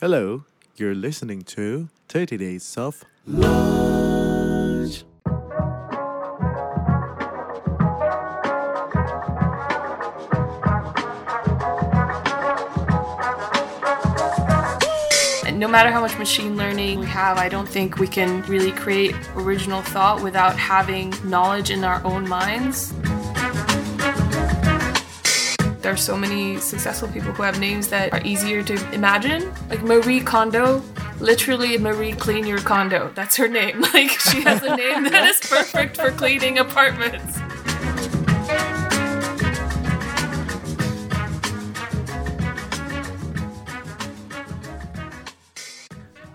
Hello, you're listening to 30 Days of Lunch. no matter how much machine learning we have, I don't think we can really create original thought without having knowledge in our own minds. There are so many successful people who have names that are easier to imagine. Like Marie Kondo, literally Marie Clean Your Condo. That's her name. Like she has a name that is perfect for cleaning apartments.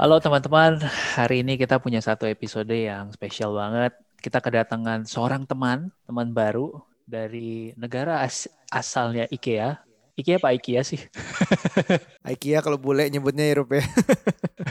Halo teman-teman, hari ini kita punya satu episode yang spesial banget. Kita kedatangan seorang teman, teman baru dari negara as asalnya IKEA. IKEA apa IKEA sih? IKEA kalau boleh nyebutnya Eropa ya.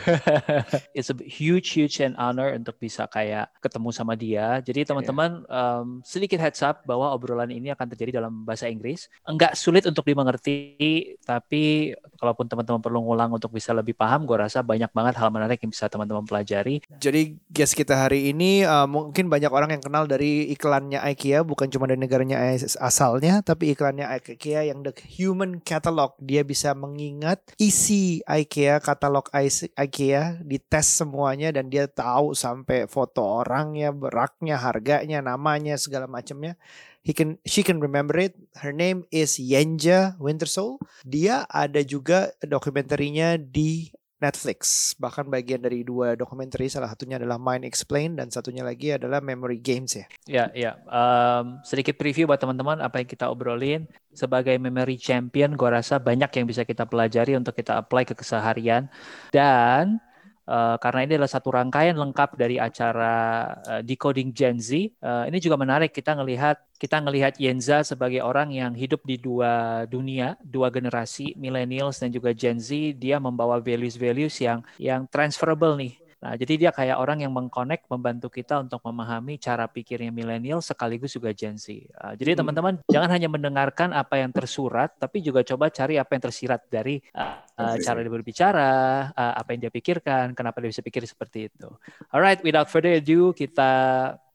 It's a huge, huge and honor untuk bisa kayak ketemu sama dia. Jadi teman-teman yeah. um, sedikit heads up bahwa obrolan ini akan terjadi dalam bahasa Inggris. Enggak sulit untuk dimengerti, tapi kalaupun teman-teman perlu ngulang untuk bisa lebih paham, gue rasa banyak banget hal menarik yang bisa teman-teman pelajari. Jadi guest kita hari ini uh, mungkin banyak orang yang kenal dari iklannya IKEA, bukan cuma dari negaranya asalnya, tapi iklannya IKEA yang the human catalog. Dia bisa mengingat isi IKEA, katalog IKEA, dites semuanya dan dia tahu sampai foto orangnya, beraknya, harganya, namanya, segala macamnya. He can, she can remember it. Her name is Yenja Wintersoul. Dia ada juga dokumentarinya di Netflix. Bahkan bagian dari dua dokumenter salah satunya adalah Mind Explain dan satunya lagi adalah Memory Games ya. Ya, ya. Um, sedikit preview buat teman-teman apa yang kita obrolin. Sebagai memory champion, gue rasa banyak yang bisa kita pelajari untuk kita apply ke keseharian. Dan Uh, karena ini adalah satu rangkaian lengkap dari acara uh, Decoding Gen Z. Uh, ini juga menarik kita ngelihat kita ngelihat Yenza sebagai orang yang hidup di dua dunia, dua generasi, millennials dan juga Gen Z. Dia membawa values-values yang yang transferable nih Nah, jadi dia kayak orang yang mengkonek, membantu kita untuk memahami cara pikirnya milenial sekaligus juga Gen Z. Uh, jadi hmm. teman-teman hmm. jangan hanya mendengarkan apa yang tersurat, tapi juga coba cari apa yang tersirat dari uh, uh, cara dia berbicara, uh, apa yang dia pikirkan, kenapa dia bisa pikir seperti itu. Alright, without further ado, kita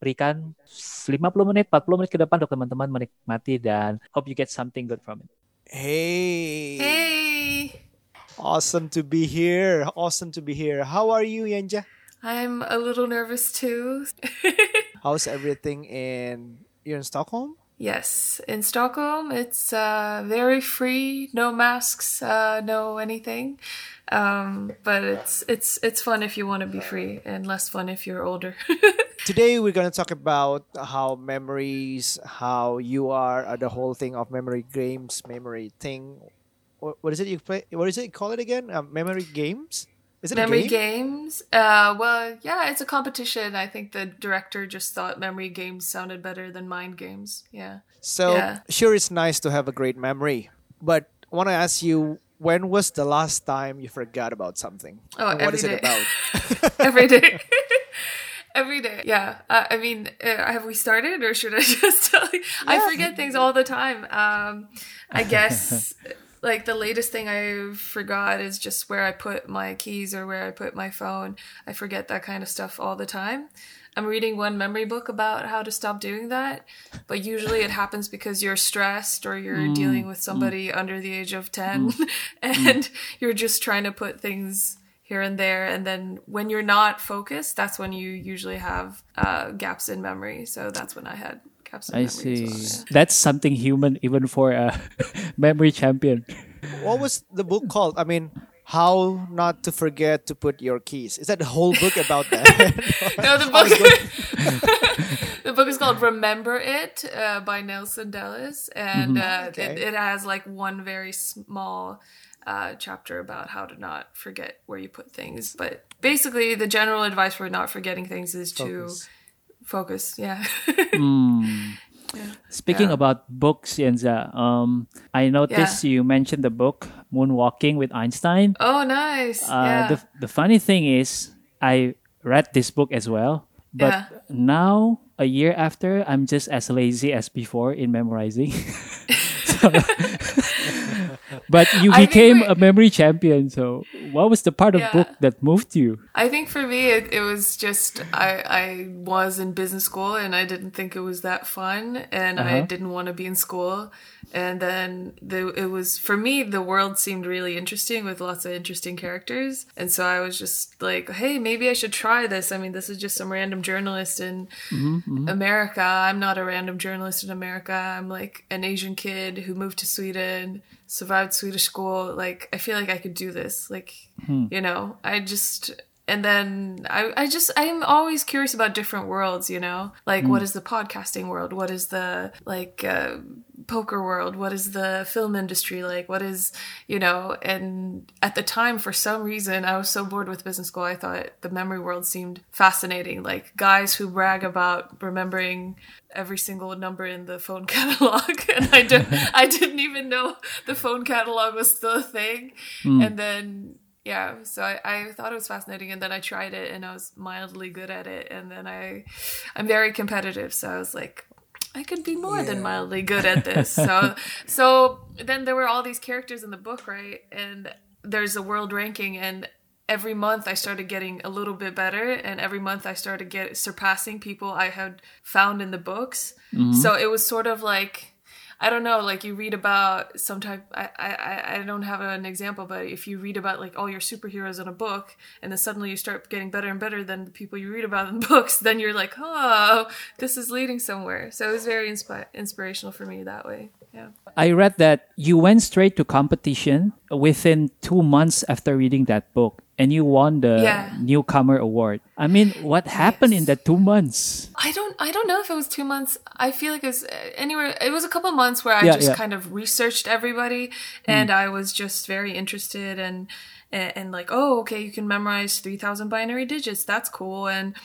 berikan 50 menit, 40 menit ke depan untuk teman-teman menikmati dan hope you get something good from it. Hey. Hey. Awesome to be here. Awesome to be here. How are you, Yänjaa? I'm a little nervous too. How's everything in you're in Stockholm? Yes, in Stockholm, it's uh, very free, no masks, uh, no anything. Um, but it's it's it's fun if you want to be free, and less fun if you're older. Today we're gonna talk about how memories, how you are, uh, the whole thing of memory games, memory thing, what is it you play? What is it? Call it again? Uh, memory games. Is it memory games? Uh, well, yeah, it's a competition. I think the director just thought memory games sounded better than mind games. Yeah. So yeah. sure, it's nice to have a great memory, but I want to ask you, when was the last time you forgot about something? Oh, and what is day. it about? every day. every day. Yeah. Uh, I mean, uh, have we started, or should I just tell you? Yeah. I forget things all the time. Um, I guess like the latest thing I forgot is just where I put my keys or where I put my phone. I forget that kind of stuff all the time. I'm reading one memory book about how to stop doing that, but usually it happens because you're stressed or you're mm, dealing with somebody mm. under the age of 10 mm, and mm. you're just trying to put things here and there and then when you're not focused that's when you usually have uh, gaps in memory so that's when i had I see. Well, yeah. That's something human, even for a memory champion. What was the book called? I mean, how not to forget to put your keys. Is that the whole book about that? no, the book. the book is called "Remember It" uh, by Nelson Dellis, and mm-hmm. uh, okay. it, it, has like one very small uh, chapter about how to not forget where you put things. But basically, the general advice for not forgetting things is Focus. to focus. Yeah. mm. yeah. Speaking yeah. about books, Yenza, um, I noticed yeah. you mentioned the book Moonwalking with Einstein. Oh, nice. Uh, yeah. the, the funny thing is, I read this book as well, but yeah. now, a year after, I'm just as lazy as before in memorizing. so, but you became a memory champion. So, what was the part of Yeah. book that moved you? I think for me, it, it was just I I was in business school and I didn't think it was that fun, and I Uh-huh. didn't want to be in school. And then the it was for me the world seemed really interesting with lots of interesting characters, and so I was just like, hey, maybe I should try this. I mean, this is just some random journalist in mm-hmm, mm-hmm. America. I'm not a random journalist in America. I'm like an Asian kid who moved to Sweden, survived Swedish school. Like I feel like I could do this. Like hmm. you know, I just and then I, I just I'm always curious about different worlds, you know? Like what hmm. is the podcasting world? What is the like uh, poker world? What is the film industry like? What is, you know, and at the time for some reason I was so bored with business school I thought the memory world seemed fascinating. Like guys who brag about remembering every single number in the phone catalog and I don't I didn't even know the phone catalog was still a thing. Hmm. And then yeah so I, I thought it was fascinating and then i tried it and i was mildly good at it and then i i'm very competitive so i was like i could be more than mildly good at this. So so then there were all these characters in the book right? And there's a world ranking and every month i started getting a little bit better and every month i started get surpassing people i had found in the books. Mm-hmm. So it was sort of like I don't know, like you read about some type. I, I I don't have an example, but if you read about like all your superheroes in a book, and then suddenly you start getting better and better than the people you read about in books, then you're like, oh, this is leading somewhere. So it was very inspi- inspirational for me that way. Yeah. I read that you went straight to competition within two months after reading that book, and you won the Yeah. newcomer award. I mean, what happened in Yes. that two months? I don't I don't know if it was two months. I feel like it was uh, anywhere. It was a couple months where I Yeah, just yeah. kind of researched everybody, and I was just very interested and, and and like oh okay you can memorize three thousand binary digits that's cool and.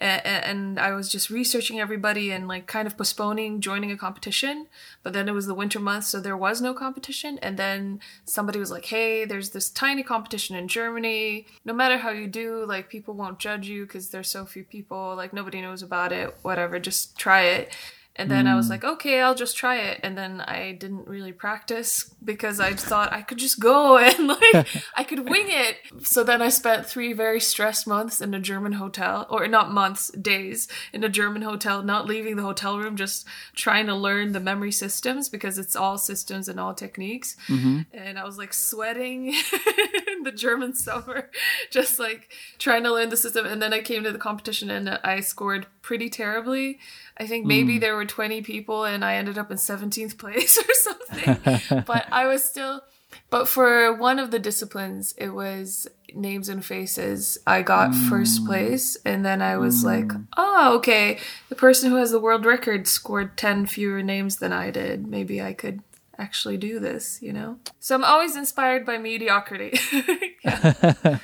And I was just researching everybody and like kind of postponing joining a competition. But then it was the winter months, so there was no competition. And then somebody was like, hey, there's this tiny competition in Germany. No matter how you do, like people won't judge you because there's so few people. Like nobody knows about it. Whatever, just try it. And then I was hmm. like, okay, I'll just try it. And then I didn't really practice because I thought I could just go and like I could wing it. So then I spent three very stressed months in a German hotel, or not months, days in a German hotel, not leaving the hotel room, just trying to learn the memory systems because it's all systems and all techniques. Mm-hmm. And I was like sweating in the German summer, just like trying to learn the system. And then I came to the competition and I scored pretty terribly. I think maybe hmm. there were 20 people and I ended up in 17th place or something. but I was still, but for one of the disciplines, it was names and faces. I got first hmm. place. And then I was like, hmm. oh, okay. The person who has the world record scored 10 fewer names than I did. Maybe I could actually do this, you know? So I'm always inspired by mediocrity.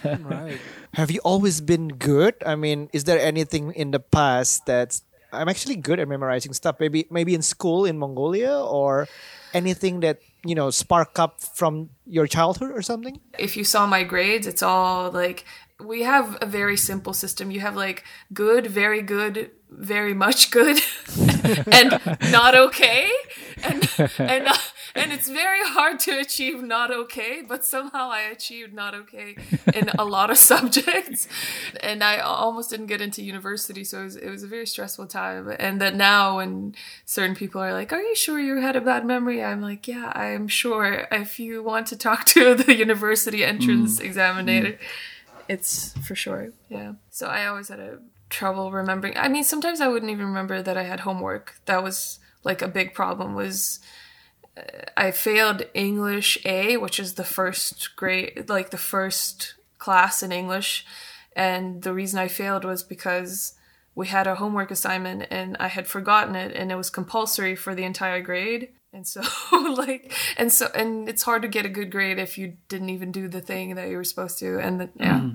Right. Have you always been good? I mean, is there anything in the past that's I'm actually good at memorizing stuff. Maybe maybe in school in Mongolia or anything that, you know, spark up from your childhood or something? if you saw my grades, it's all like we have a very simple system. You have like good, very good, very much good, and not okay, and and uh, and it's very hard to achieve not okay. But somehow I achieved not okay in a lot of subjects, and I almost didn't get into university. So it was, it was a very stressful time. And that now, when certain people are like, "Are you sure you had a bad memory?" I'm like, "Yeah, I'm sure." If you want to talk to the university entrance mm. examiner, mm. it's for sure. Yeah. So I always had a trouble remembering. I mean, sometimes I wouldn't even remember that I had homework. That was like a big problem. Was I failed English A, which is the first grade, like the first class in English, and the reason I failed was because we had a homework assignment and I had forgotten it, and it was compulsory for the entire grade. And so, like, and so, and it's hard to get a good grade if you didn't even do the thing that you were supposed to. And the, yeah,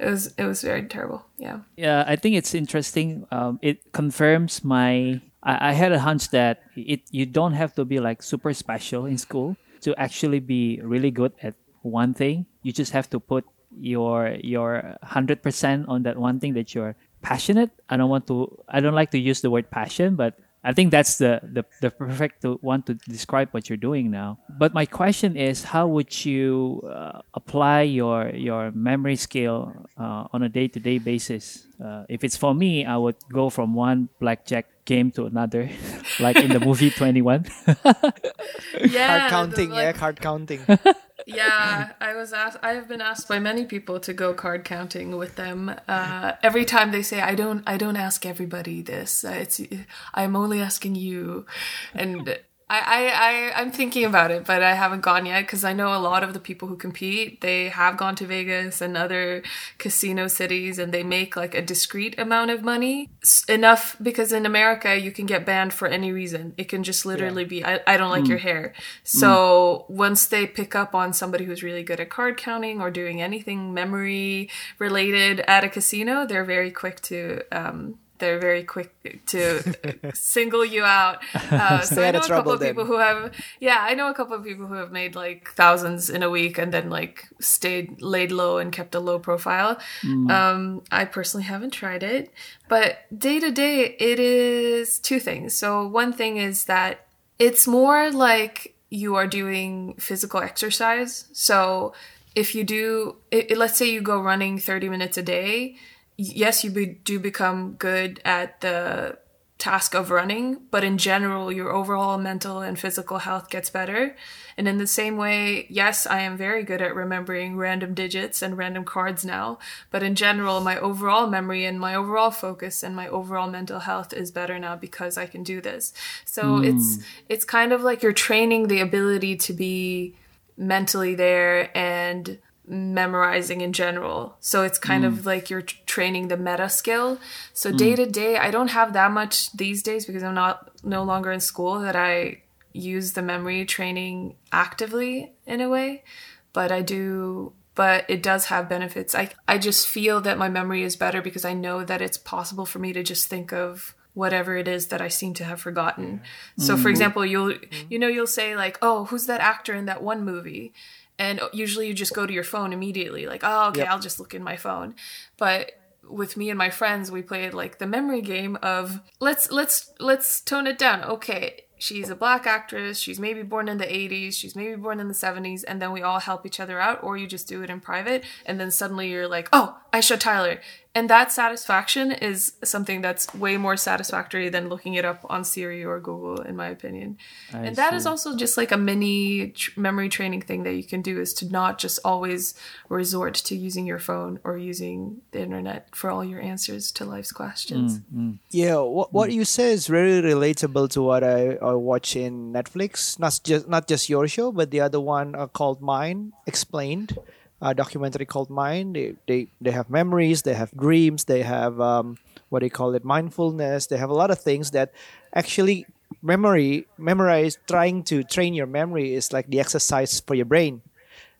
it was, it was very terrible. Yeah. Yeah, I think it's interesting. Um, it confirms my. I, I had a hunch that it you don't have to be like super special in school to actually be really good at one thing. You just have to put your your hundred percent on that one thing that you're passionate. I don't want to. I don't like to use the word passion, but I think that's the, the, the perfect one to describe what you're doing now. But my question is, how would you uh, apply your your memory skill uh, on a day to day basis? Uh, if it's for me, I would go from one blackjack game to another, like in the movie Twenty One. Yeah, card counting, the, yeah, card counting. yeah, I was asked. I have been asked by many people to go card counting with them. Uh, every time they say, "I don't, I don't ask everybody this. Uh, it's, I'm only asking you," and I, I, I, I'm thinking about it, but I haven't gone yet because I know a lot of the people who compete, they have gone to Vegas and other casino cities and they make like a discrete amount of money. S- enough because in America, you can get banned for any reason. It can just literally be, I, I don't like your hair. So once they pick up on somebody who's really good at card counting or doing anything memory related at a casino, they're very quick to, um, they're very quick to single you out. Uh, so I know a couple of people who have, yeah, I know a couple of people who have made like thousands in a week and then like stayed laid low and kept a low profile. Um, I personally haven't tried it, but day to day, it is two things. So one thing is that it's more like you are doing physical exercise. So if you do, i i- let's say you go running 30 minutes a day, yes, you be, do become good at the task of running, but in general, your overall mental and physical health gets better. And in the same way, yes, I am very good at remembering random digits and random cards now, but in general, my overall memory and my overall focus and my overall mental health is better now because I can do this. So hmm. it's it's kind of like you're training the ability to be mentally there and memorizing in general. So it's kind of mm. like you're t- training the meta skill. So day mm. to day, I don't have that much these days because I'm not no longer in school that I use the memory training actively in a way, but I do but it does have benefits. I I just feel that my memory is better because I know that it's possible for me to just think of whatever it is that I seem to have forgotten. So for mm-hmm. example, you'll mm-hmm. you know you'll say like, "Oh, who's that actor in that one movie?" And usually you just go to your phone immediately like, "Oh, okay, Yep. I'll just look in my phone." But with me and my friends, we played like the memory game of let's let's let's tone it down. Okay, she's a black actress. She's maybe born in the 80s. She's maybe born in the 70s. And then we all help each other out, or you just do it in private. And then suddenly you're like, oh, Aisha Tyler. And that satisfaction is something that's way more satisfactory than looking it up on Siri or Google, in my opinion. I and that is see. also just like a mini tr- memory training thing that you can do is to not just always resort to using your phone or using the internet for all your answers to life's questions. Mm, mm. Yeah, what what you say is very relatable to what I, I watch in Netflix. Not just not just your show, but the other one uh, called Mind Explained, a documentary called Mind. They, they they have memories, they have dreams, they have um, what do you call it, mindfulness. They have a lot of things that actually memory memorize. Trying to train your memory is like the exercise for your brain.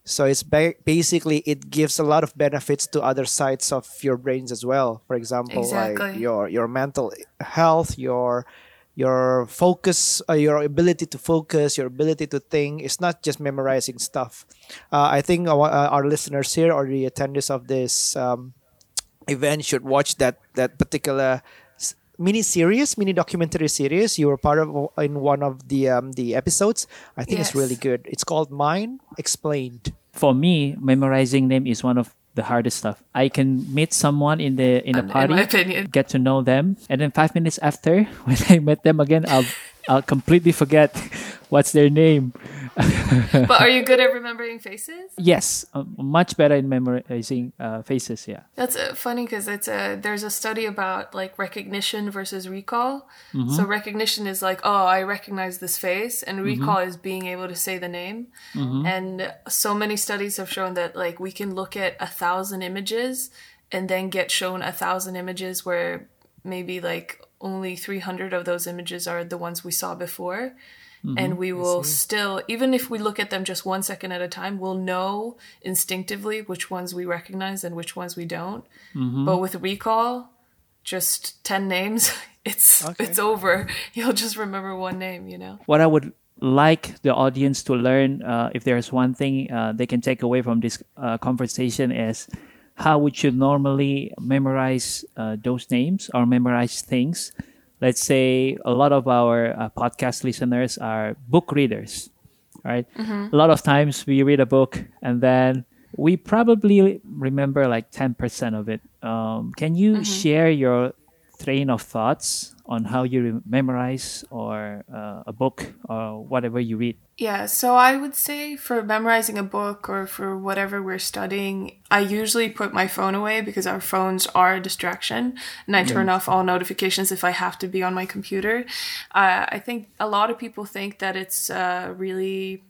So it's ba- basically it gives a lot of benefits to other sides of your brains as well. For example, like your your mental health, your your focus, uh, your ability to focus, your ability to think. It's not just memorizing stuff. Uh, I think our, uh, our listeners here or the attendees of this um, event should watch that that particular mini series, mini documentary series. You were part of in one of the um, the episodes. I think it's really good. It's called Mind Explained. For me, memorizing name is one of the hardest stuff. I can meet someone in the in a In- in party, opinion. get to know them, and then five minutes after, when I met them again, I'll I'll completely forget what's their name. but are you good at remembering faces? Yes, uh, much better in memorizing uh, faces. Yeah. That's uh, funny because it's a there's a study about like recognition versus recall. So recognition is like, oh, I recognize this face, and recall is being able to say the name. And so many studies have shown that like we can look at a thousand images and then get shown a thousand images where maybe like only 300 of those images are the ones we saw before. And we will still even if we look at them just one second at a time we'll know instinctively which ones we recognize and which ones we don't. But with recall just 10 names it's it's over. You'll just remember one name you know? What I would like the audience to learn, uh, if there's one thing uh, they can take away from this uh, conversation, is how would you normally memorize uh, those names or memorize things let's say a lot of our uh, podcast listeners are book readers, right? A lot of times we read a book and then we probably remember like 10% of it. Um, can you share your train of thoughts on how you memorize or uh, a book or whatever you read? Yeah, so I would say for memorizing a book or for whatever we're studying, I usually put my phone away because our phones are a distraction and I turn off all notifications if I have to be on my computer. Uh, I think a lot of people think that it's uh, really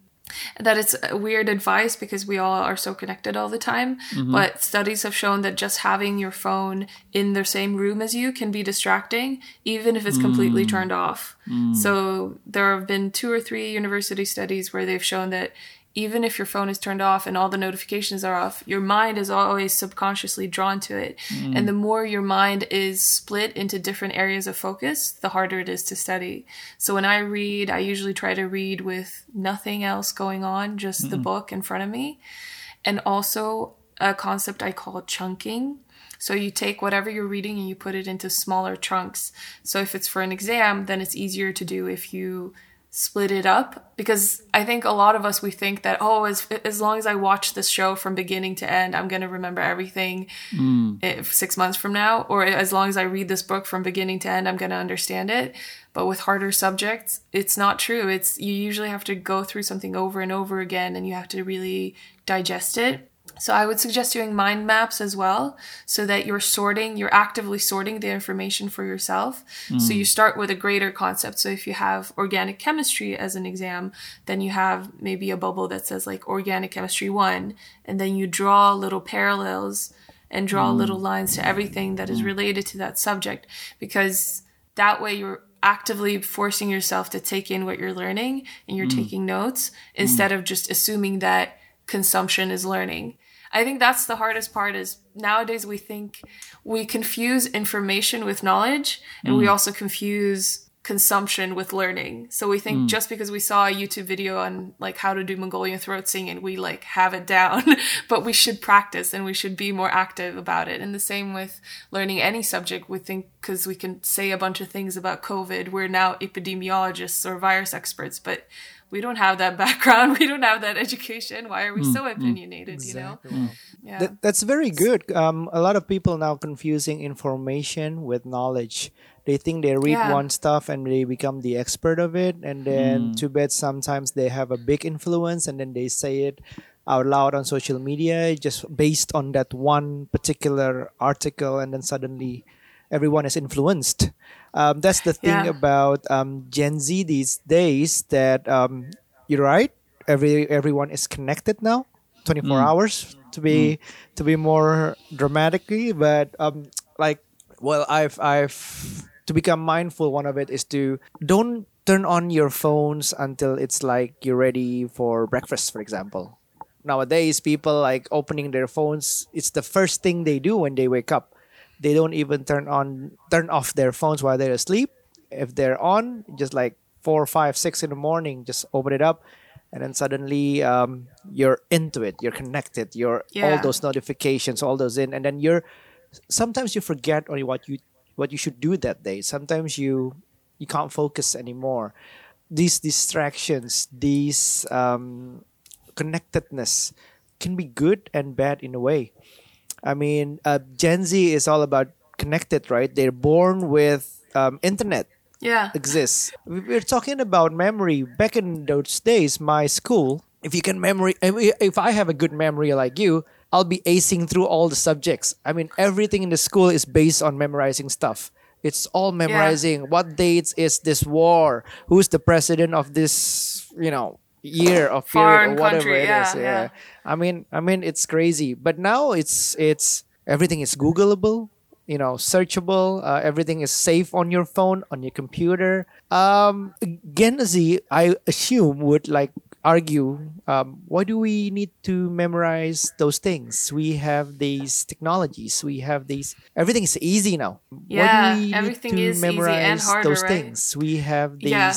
that it's weird advice because we all are so connected all the time. Mm-hmm. But studies have shown that just having your phone in the same room as you can be distracting, even if it's completely mm. turned off. Mm. So there have been two or three university studies where they've shown that even if your phone is turned off and all the notifications are off, your mind is always subconsciously drawn to it. Mm. And the more your mind is split into different areas of focus, the harder it is to study. So when I read, I usually try to read with nothing else going on, just the book in front of me. And also a concept I call chunking. So you take whatever you're reading and you put it into smaller chunks. So if it's for an exam, then it's easier to do if you split it up because I think a lot of us we think that oh as as long as I watch this show from beginning to end I'm going to remember everything mm. if 6 months from now or as long as I read this book from beginning to end I'm going to understand it. But with harder subjects it's not true. It's you usually have to go through something over and over again and you have to really digest it so I would suggest doing mind maps as well so that you're sorting, you're actively sorting the information for yourself. So you mm. start with a greater concept. So if you have organic chemistry as an exam, then you have maybe a bubble that says like organic chemistry one, and then you draw little parallels and draw mm. little lines to everything that is mm. related to that subject because that way you're actively forcing yourself to take in what you're learning and you're taking notes instead of just assuming that consumption is learning. I think that's the hardest part is nowadays we think we confuse information with knowledge and we mm. also confuse consumption with learning. So we think mm. just because we saw a YouTube video on like how to do Mongolian throat singing, we like have it down, but we should practice and we should be more active about it. And the same with learning any subject. We think because we can say a bunch of things about COVID, we're now epidemiologists or virus experts, but we don't have that background. We don't have that education. Why are we hmm, so hmm. opinionated? You know? Hmm. Yeah. That, that's very good. Um, a lot of people now confusing information with knowledge. They think they read Yeah. one stuff and they become the expert of it, and then too bad sometimes they have a big influence, and then they say it out loud on social media just based on that one particular article, and then suddenly everyone is influenced. Um, that's the thing Yeah. about um, Gen Z these days. That um, you're right. Every everyone is connected now, 24 hours to be to be more dramatically. But um, like, well, I've I've to become mindful. One of it is to don't turn on your phones until it's like you're ready for breakfast, for example. Nowadays, people like opening their phones. It's the first thing they do when they wake up they don't even turn on turn off their phones while they're asleep. If they're on just like four five six in the morning just open it up and then suddenly um, you're into it. You're connected. You're all those notifications all those in and then you're sometimes you forget on what you what you should do that day. Sometimes you you can't focus anymore. These distractions these um, connectedness can be good and bad in a way I mean, uh, Gen Z is all about connected, right? They're born with um, internet Yeah. exists. We- We're talking about memory. Back in those days, my school, if you can memory, if I have a good memory like you, I'll be acing through all the subjects. I mean, everything in the school is based on memorizing stuff. It's all memorizing. What dates is this war? Who's the president of this? You know, year of period or whatever country, it is. yeah, yeah. I mean, I mean, it's crazy. But now it's it's everything is Googleable, you know, searchable. Uh, everything is safe on your phone, on your computer. Um, Gen Z, I assume, would like argue, um, why do we need to memorize those things? We have these technologies. We have these. Everything is easy now. yeah, why do we everything need to is easy and memorize harder, those right? things? We have these. Yeah.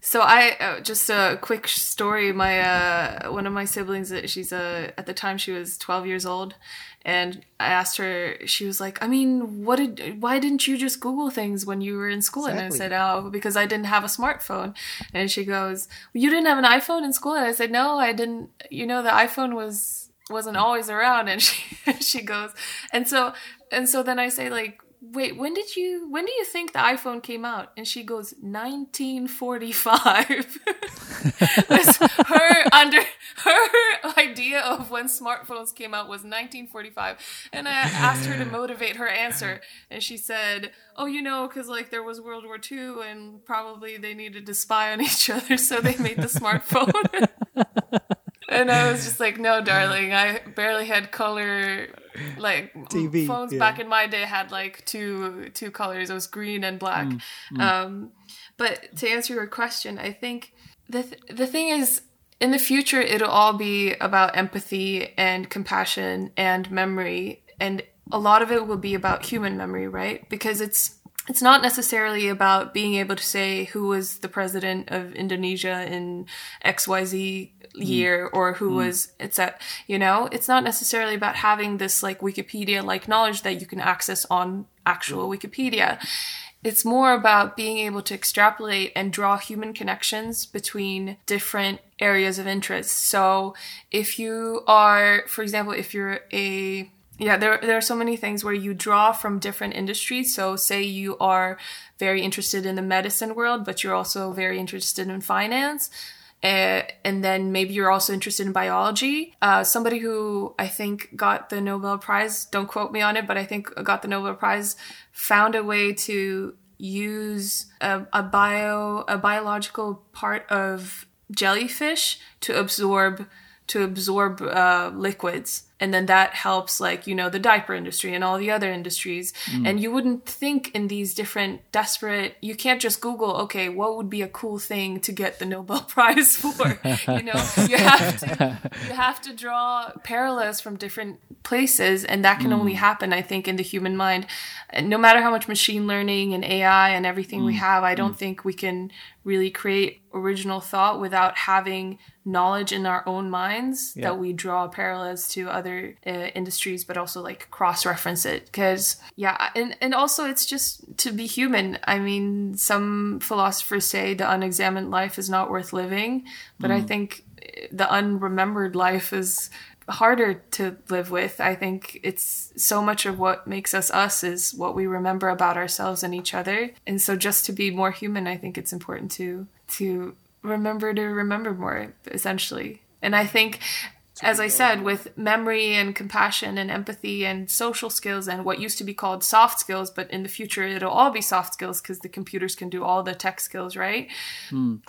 So I uh, just a quick story. My uh, one of my siblings, uh, she's uh, at the time she was 12 years old, and I asked her. She was like, "I mean, what did? Why didn't you just Google things when you were in school?" And I said, "Oh, because I didn't have a smartphone." And she goes, "You didn't have an iPhone in school?" And I said, "No, I didn't. You know, the iPhone was wasn't always around." And she she goes, and so and so then I say like. Wait, when did you when do you think the iPhone came out? And she goes 1945. That's her under her idea of when smartphones came out was 1945. And I asked her to motivate her answer and she said, "Oh, you know, cuz like there was World War II and probably they needed to spy on each other, so they made the smartphone." And I was just like, no, darling, I barely had color. Like TV, phones yeah. back in my day had like two two colors. It was green and black. Mm, Um, but to answer your question, I think the th- the thing is, in the future, it'll all be about empathy and compassion and memory, and a lot of it will be about human memory, right? Because it's it's not necessarily about being able to say who was the president of Indonesia in XYZ Mm. year or who mm. was it's a you know? It's not necessarily about having this like wikipedia like knowledge that you can access on actual wikipedia. It's more about being able to extrapolate and draw human connections between different areas of interest. So if you are for example if you're a yeah, there, there are so many things where you draw from different industries. So, say you are very interested in the medicine world, but you're also very interested in finance. Uh, and then maybe you're also interested in biology. Uh, somebody who I think got the Nobel Prize, don't quote me on it, but I think got the Nobel Prize, found a way to use a, a bio, a biological part of jellyfish to absorb to absorb uh, liquids and then that helps like you know the diaper industry and all the other industries. Mm. And you wouldn't think in these different desperate you can't just google okay what would be a cool thing to get the nobel prize for? You know you have to you have to draw parallels from different places and that can only mm. happen i think in the human mind. No matter how much machine learning and ai and everything we mm. have i don't think we can really create original thought without having knowledge in our own minds Yeah. that we draw parallels to other uh, industries but also like cross reference it. Because yeah and and also it's just to be human. I mean some philosophers say the unexamined life is not worth living but i think the unremembered life is harder to live with. I think it's so much of what makes us us is what we remember about ourselves and each other. And so just to be more human i think it's important to to remember to remember more essentially. And i think as I said, with memory and compassion and empathy and social skills and what used to be called soft skills, but in the future it'll all be soft skills because the computers can do all the tech skills, right?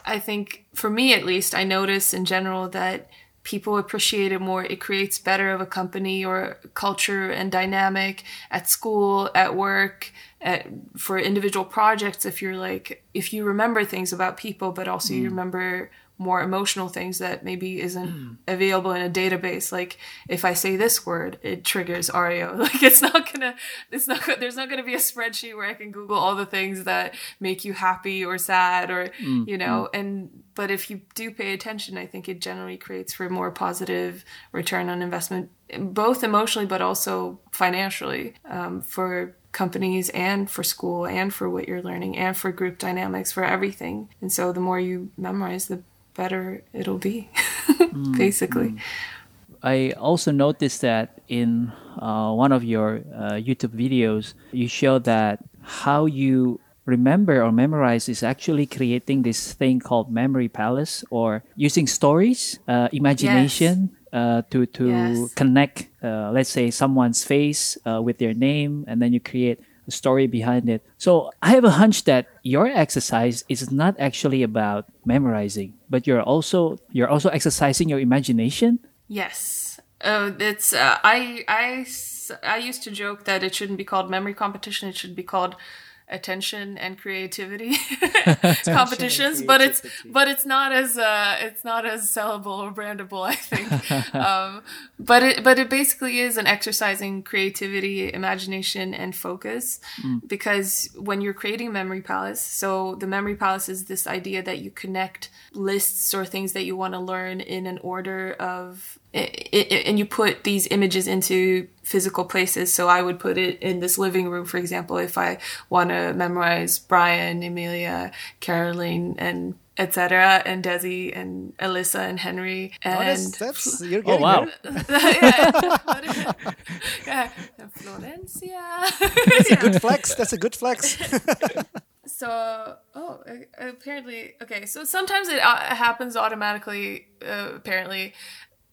I think for me at least, I notice in general that people appreciate it more. It creates better of a company or culture and dynamic at school, at work, at, for individual projects. If you're like, if you remember things about people, but also you remember more emotional things that maybe isn't available in a database. Like if I say this word, it triggers Ario. Like it's not gonna, it's not, there's not gonna be a spreadsheet where I can Google all the things that make you happy or sad or, you know, and, but if you do pay attention, I think it generally creates for more positive return on investment, both emotionally, but also financially, um, for companies and for school and for what you're learning and for group dynamics for everything. And so the more you memorize, the better it'll be, basically. I also noticed that in uh, one of your uh, YouTube videos, you show that how you remember or memorize is actually creating this thing called memory palace or using stories, uh, imagination uh, to to Yes. connect, uh, let's say, someone's face uh, with their name, and then you create a story behind it. So I have a hunch that your exercise is not actually about memorizing, but you're also you're also exercising your imagination. Yes. Oh, it's uh, I used to joke that it shouldn't be called memory competition. It should be called attention and creativity competitions, but it's but it's not as uh, it's not as sellable or brandable, I think. um, but it but it basically is an exercising creativity, imagination, and focus. Because when you're creating memory palace, so the memory palace is this idea that you connect lists or things that you want to learn in an order of i- i- and you put these images into physical places. So I would put it in this living room, for example, if I want to memorize Brian, Emilia, Caroline, and etc. and Desi and Alyssa and Henry Oh, and that's, that's you're Oh getting wow. there. yeah, yeah, Florencia. That's a good flex. That's a good flex. So, oh, uh, apparently, okay. So sometimes it uh, happens automatically. Uh, apparently,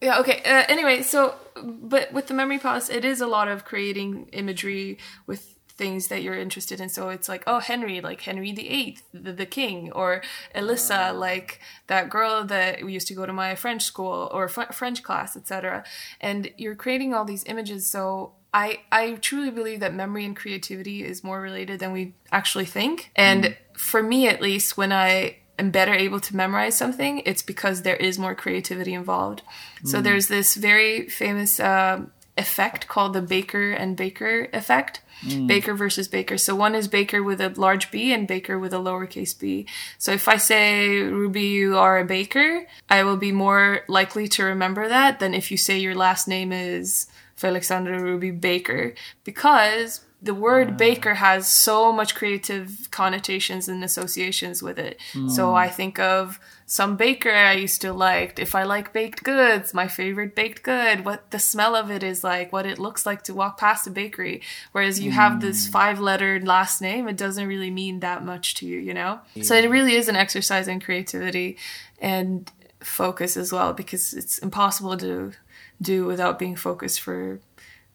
yeah. Okay. Uh, anyway, so but with the memory palace, it is a lot of creating imagery with things that you're interested in. So it's like, oh, Henry, like Henry the Eighth, the, the King, or Alyssa, like that girl that we used to go to my French school or French class, etc. And you're creating all these images. So I I truly believe that memory and creativity is more related than we actually think. And for me, at least, when I am better able to memorize something, it's because there is more creativity involved. So there's this very famous um, effect called the Baker and Baker effect. Baker versus Baker. So one is Baker with a large B and Baker with a lowercase b. So if I say, Ruby, you are a baker, I will be more likely to remember that than if you say your last name is Felixandra Ruby Baker because the word mm. baker has so much creative connotations and associations with it. So mm. I think of some baker I used to like. If I like baked goods, my favorite baked good, what the smell of it is like, what it looks like to walk past a bakery. Whereas you have this mm. five lettered last name, it doesn't really mean that much to you, you know? So it really is an exercise in creativity and focus as well because it's impossible to do without being focused for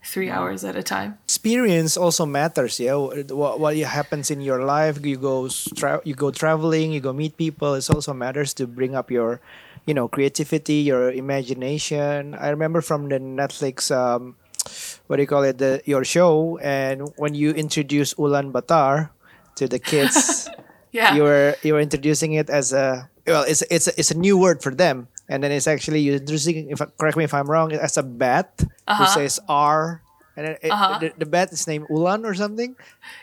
three hours at a time. Experience also matters. Yeah, what what happens in your life? You go tra- you go traveling, you go meet people. It also matters to bring up your, you know, creativity, your imagination. I remember from the Netflix. Um, what do you call it? The your show, and when you introduce Ulaanbaatar to the kids, Yeah. you were you were introducing it as a well it's it's a, it's a new word for them and then it's actually you're if correct me if i'm wrong as a bat who Uh-huh. says r and then it, Uh-huh. the, the bat is named ulan or something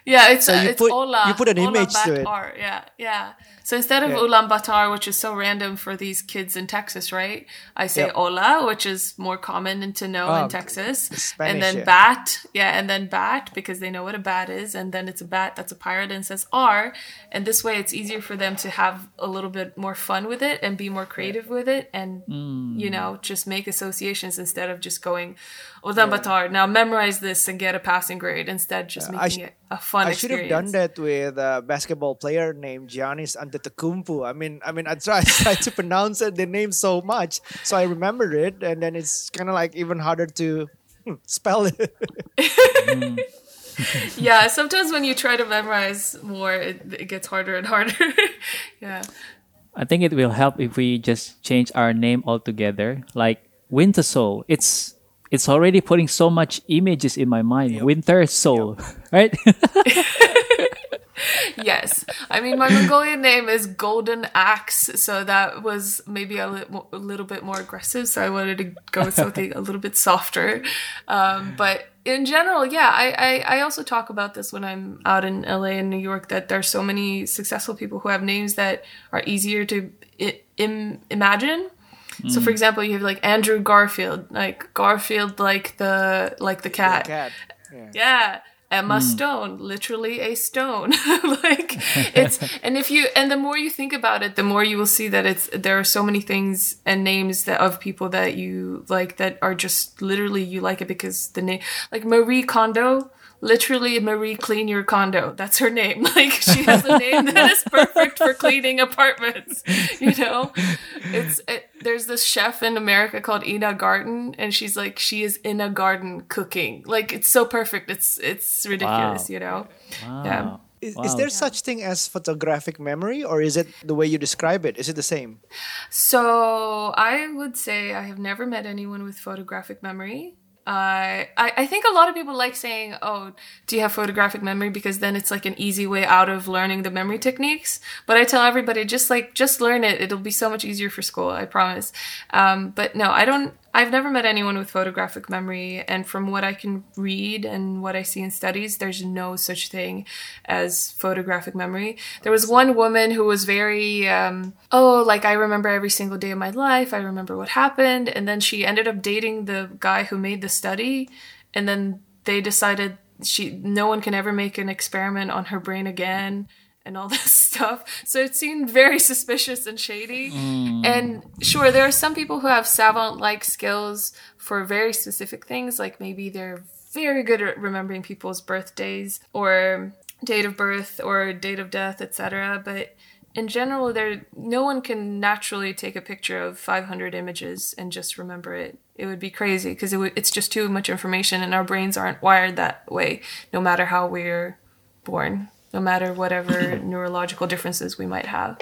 Yeah, it's So uh, you it's put- Ola. you put an Ola image to it. Batar. Yeah, yeah. So instead of Yeah. Ulaanbaatar, which is so random for these kids in Texas, right? I say Yep. Ola, which is more common and to know Oh, in Texas. Spanish, and then yeah. bat, yeah, and then bat because they know what a bat is, and then it's a bat that's a pirate and says R, and this way it's easier for them to have a little bit more fun with it and be more creative with it, and hmm. you know just make associations instead of just going Ulaanbaatar. Now memorize this and get a passing grade. Instead, just making sh- it a fun I should have done that with a basketball player named Giannis Antetokounmpo. I mean, I mean, I tried, tried to pronounce it, the name so much, so I remembered it, and then it's kind of like even harder to hmm, spell it. yeah, sometimes when you try to memorize more, it, it gets harder and harder. yeah. I think it will help if we just change our name altogether. Like Winter Soul. It's it's already putting so much images in my mind. Winter Soul, right? Yes. I mean, my Mongolian name is Golden Axe, so that was maybe a, li- a little bit more aggressive. So I wanted to go with something a little bit softer. Um, but in general, yeah, I, I, I also talk about this when I'm out in LA and New York that there's so many successful people who have names that are easier to I- Im- imagine. So, for mm. example, you have like Andrew Garfield, like Garfield, like the like the cat. Cat. Yeah. Yeah. Emma mm. Stone, literally a stone. like it's and if you and the more you think about it, the more you will see that it's there are so many things and names that of people that you like that are just literally you like it because the name like Marie Kondo, literally Marie clean your condo. That's her name. Like she has a name that is perfect for cleaning apartments. You know? It's it, there's this chef in America called Ina Garten and she's like she is in a garden cooking. Like it's so perfect. It's it's ridiculous, Wow. you know. Wow. Yeah. Is, Wow. is there such thing as photographic memory, or is it the way you describe it? Is it the same? So I would say I have never met anyone with photographic memory. Uh, I, I think a lot of people like saying, oh, do you have photographic memory? Because then it's like an easy way out of learning the memory techniques. But I tell everybody, just like, just learn it. It'll be so much easier for school, I promise. Um, but no, I don't, I've never met anyone with photographic memory. And from what I can read and what I see in studies, there's no such thing as photographic memory. There was one woman who was very, um, oh, like I remember every single day of my life. I remember what happened. And then she ended up dating the guy who made the study. And then they decided she, no one can ever make an experiment on her brain again and all this stuff. So it seemed very suspicious and shady. Mm. And sure, there are some people who have savant like skills for very specific things, like maybe they're very good at remembering people's birthdays or date of birth or date of death, etc. But in general, there no one can naturally take a picture of 500 images and just remember it. It would be crazy because it would, it's just too much information, and our brains aren't wired that way. No matter how we're born, no matter whatever neurological differences we might have.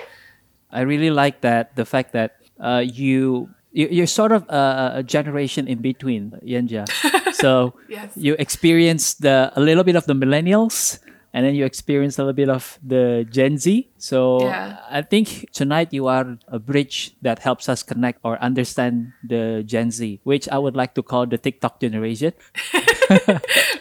I really like that the fact that uh, you you- you're sort of a, a generation in between, Yänjaa. So Yes. you experience the a little bit of the millennials, and then you experience a little bit of the Gen Z. So Yeah. I think tonight you are a bridge that helps us connect or understand the Gen Z, which I would like to call the TikTok generation.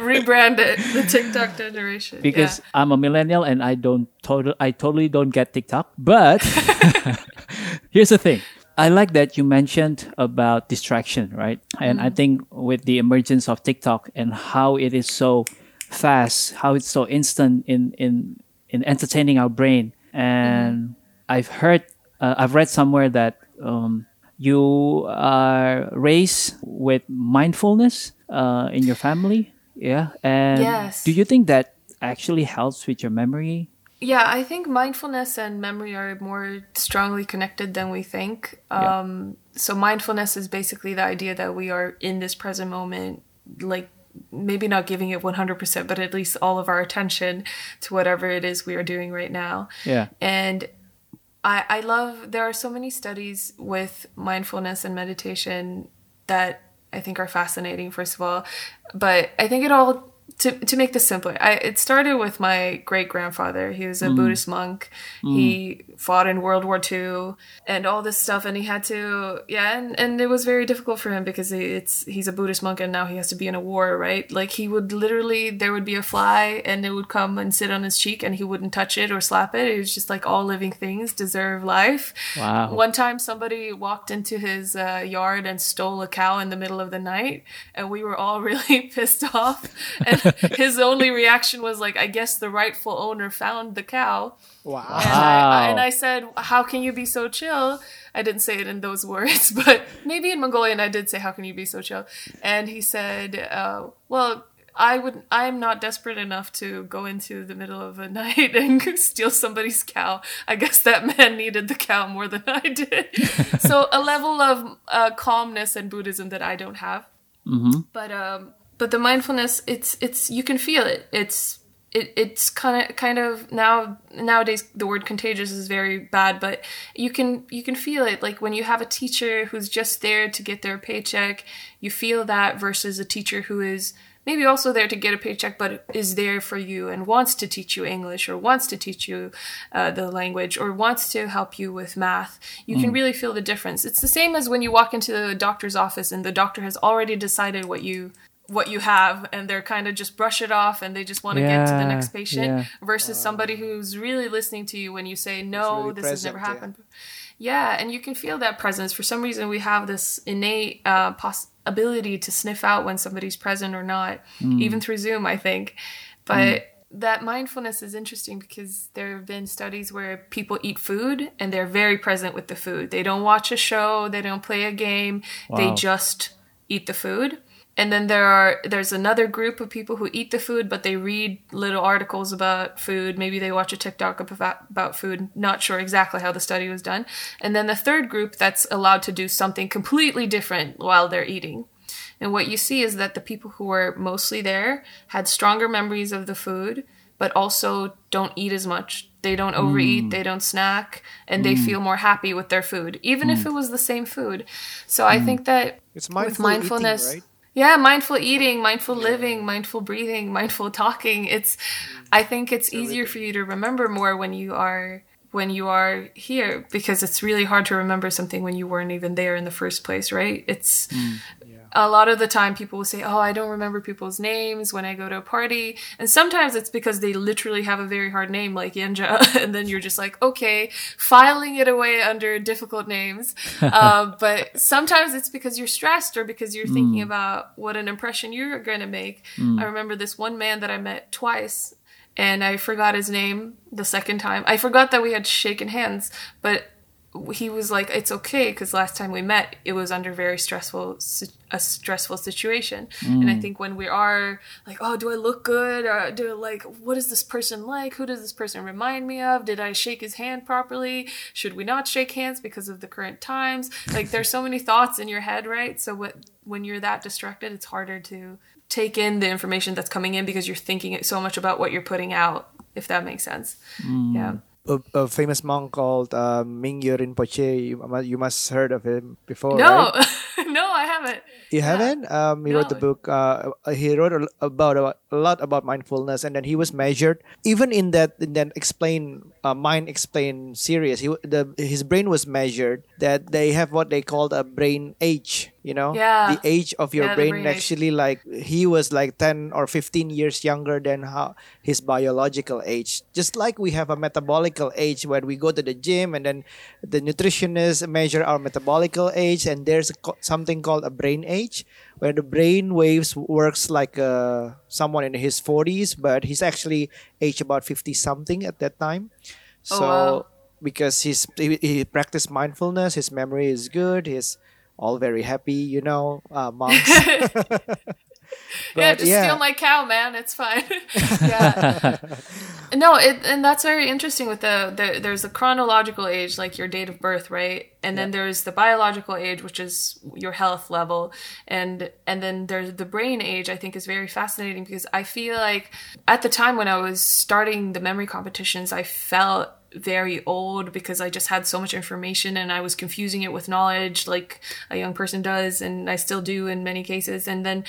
Rebrand it, the TikTok generation. because I'm a millennial and I don't total I totally don't get TikTok. But here's the thing. I like that you mentioned about distraction, right? And I mm-hmm. think with the emergence of TikTok and how it is so fast, how it's so instant in in in entertaining our brain, and I've heard, uh, I've read somewhere that um, you are raised with mindfulness uh, in your family, yeah. And Yes. do you think that actually helps with your memory? Yeah, I think mindfulness and memory are more strongly connected than we think. Yeah. Um, so, mindfulness is basically the idea that we are in this present moment, like maybe not giving it 100%, but at least all of our attention to whatever it is we are doing right now. Yeah. And I, I love, there are so many studies with mindfulness and meditation that I think are fascinating, first of all. But I think it all, to, to make this simpler, I, it started with my great grandfather. He was a Buddhist monk. He fought in World War II and all this stuff. And he had to, yeah, and, and it was very difficult for him because he- it's he's a Buddhist monk and now he has to be in a war, right? Like he would literally, there would be a fly and it would come and sit on his cheek and he wouldn't touch it or slap it. It was just like all living things deserve life. Wow. One time somebody walked into his uh, yard and stole a cow in the middle of the night and we were all really pissed off. And his only reaction was like, I guess the rightful owner found the cow. Wow. And, I, and I said, How can you be so chill? I didn't say it in those words, but maybe in Mongolian I did say, How can you be so chill? And he said, uh, Well, I would. I am not desperate enough to go into the middle of a night and steal somebody's cow. I guess that man needed the cow more than I did. so a level of uh, calmness and Buddhism that I don't have. But um, but the mindfulness, it's it's you can feel it. It's it, it's kind of kind of now nowadays the word contagious is very bad but you can you can feel it. Like when you have a teacher who's just there to get their paycheck you feel that versus a teacher who is maybe also there to get a paycheck but is there for you and wants to teach you english or wants to teach you uh, the language or wants to help you with math. You can really feel the difference. It's the same as when you walk into the doctor's office and the doctor has already decided what you what you have and they're kind of just brush it off and they just want to get to the next patient yeah. versus um, somebody who's really listening to you when you say no really this has never present, yeah. happened. Yeah and you can feel that presence. For some reason we have this innate uh, poss- ability to sniff out when somebody's present or not hmm. even through zoom i think. But hmm. that mindfulness is interesting because there have been studies where people eat food and they're very present with the food. They don't watch a show they don't play a game they just eat the food and then there are there's another group of people who eat the food but they read little articles about food. Maybe they watch a tiktok about, about food. Not sure exactly how the study was done. And then the third group that's allowed to do something completely different while they're eating. And what you see is that the people who were mostly there had stronger memories of the food but also don't eat as much. They don't hmm. overeat. They don't snack. And they hmm. feel more happy with their food even if hmm. it was the same food. So i think that It's with mindfulness eating, right? Yeah, mindful eating, mindful living, mindful breathing, mindful talking. It's I think it's easier for you to remember more when you are when you are here because it's really hard to remember something when you weren't even there in the first place, right? It's mm. A lot of the time people will say, "Oh, I don't remember people's names when I go to a party," and sometimes it's because they literally have a very hard name like Yänjaa, and then you're just like, "Okay," filing it away under difficult names. uh, but sometimes it's because you're stressed or because you're thinking about what an impression you're going to make. I remember this one man that I met twice and I forgot his name the second time. I forgot that we had shaken hands, but he was like, "It's okay," because last time we met, it was under very stressful a stressful situation. And I mm. think when we are like, "Oh, do I look good?" or "Do like, what is this person like? Who does this person remind me of? Did I shake his hand properly? Should we not shake hands because of the current times?" Like, there's so many thoughts in your head, right? So what when you're that distracted, it's harder to take in the information that's coming in because you're thinking so much about what you're putting out. If that makes sense, mm. yeah. A, a famous monk called uh, Mingyur Rinpoche. You, you must heard of him before, No, right? no, I haven't. You haven't? Um, he wrote the book. Uh, he wrote a, about a, a lot about mindfulness, and then he was measured. Even in that, in that explain, uh, mind explain series, he the his brain was measured. That they have what they called a brain age. You know, Yeah. the age of your Yeah, brain, brain age. actually like he was like ten or fifteen years younger than how his biological age. Just like we have a metabolical age when we go to the gym, and then the nutritionists measure our metabolical age, and there's co- something called a brain age, where the brain waves works like uh, someone in his 40s, but he's actually age about 50 something at that time. So Oh, wow. because he's he, he practiced mindfulness, his memory is good, he's all very happy, you know, uh, monks. yeah, just yeah. steal my cow, man. It's fine. yeah. No, it, and that's very interesting. With the, the there's a chronological age, like your date of birth, right? And then there's the biological age, which is your health level, and and then there's the brain age. I think is very fascinating because I feel like at the time when I was starting the memory competitions, I felt very old because I just had so much information and I was confusing it with knowledge like a young person does and I still do in many cases. And then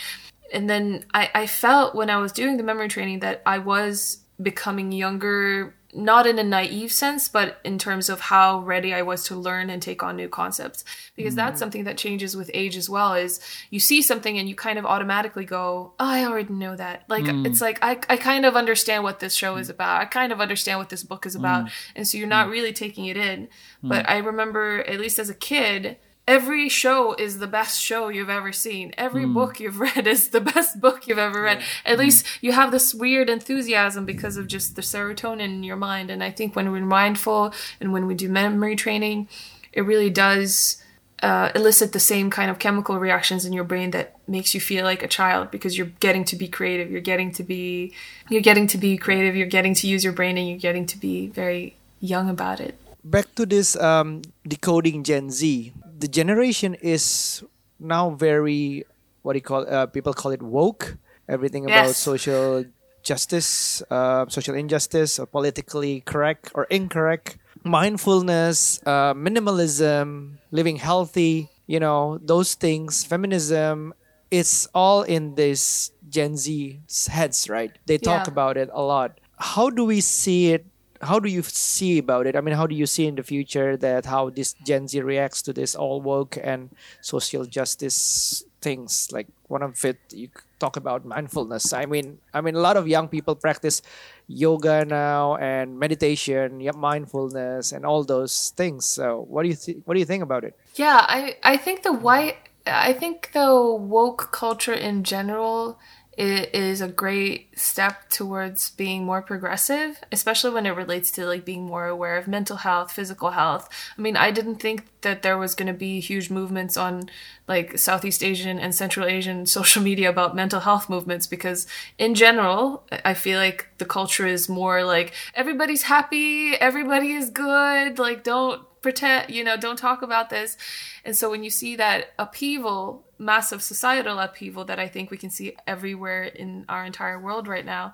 and then I, I felt when I was doing the memory training that I was becoming younger, not in a naive sense, but in terms of how ready I was to learn and take on new concepts. Because that's mm-hmm. something that changes with age as well. Is you see something and you kind of automatically go, oh, I already know that. Like mm. it's like I, I kind of understand what this show is about. I kind of understand what this book is about, mm. and so you're not mm. really taking it in. But I remember, at least as a kid, every show is the best show you've ever seen. Every book you've read is the best book you've ever read. At least you have this weird enthusiasm because of just the serotonin in your mind. And I think when we're mindful and when we do memory training, it really does uh, elicit the same kind of chemical reactions in your brain that makes you feel like a child because you're getting to be creative. You're getting to be, you're getting to be creative. You're getting to use your brain and you're getting to be very young about it. Back to this um, decoding Gen Z. The generation is now very, what do you call uh, people call it woke. Everything about social justice, uh, social injustice, or politically correct or incorrect, mindfulness, uh, minimalism, living healthy, you know, those things, feminism, it's all in this Gen Z's heads, right? They talk Yeah. about it a lot. How do we see it? How do you see about it? I mean, how do you see in the future that how this Gen Z reacts to this all woke and social justice things? Like one of it, you talk about mindfulness. I mean, I mean, a lot of young people practice yoga now and meditation, yeah, mindfulness, and all those things. So, what do you think? What do you think about it? Yeah, I I think the white I think the woke culture in general i- is a great step towards being more progressive, especially when it relates to like being more aware of mental health, physical health. I mean, I didn't think that there was going to be huge movements on like Southeast Asian and Central Asian social media about mental health movements because in general, I feel like the culture is more like everybody's happy, everybody is good, like don't pretend you know don't talk about this and so when you see that upheaval massive societal upheaval that i think we can see everywhere in our entire world right now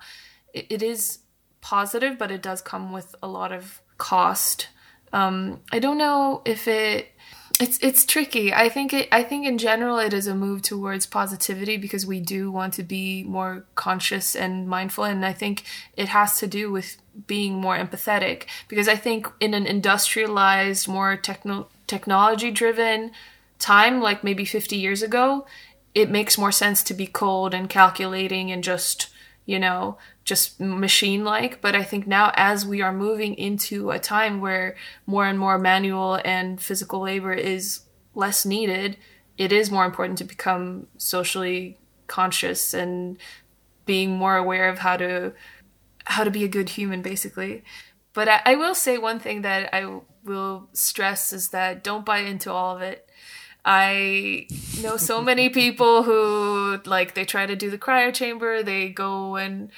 it, it is positive but it does come with a lot of cost um, i don't know if it it's it's tricky. I think it, I think in general it is a move towards positivity because we do want to be more conscious and mindful, and I think it has to do with being more empathetic. Because I think in an industrialized, more techno technology driven time, like maybe fifty years ago, it makes more sense to be cold and calculating and just you know just machine like. But I think now, as we are moving into a time where more and more manual and physical labor is less needed, it is more important to become socially conscious and being more aware of how to how to be a good human basically but I, I will say one thing that i will stress is that don't buy into all of it I know so many people who like they try to do the cryo chamber, they go and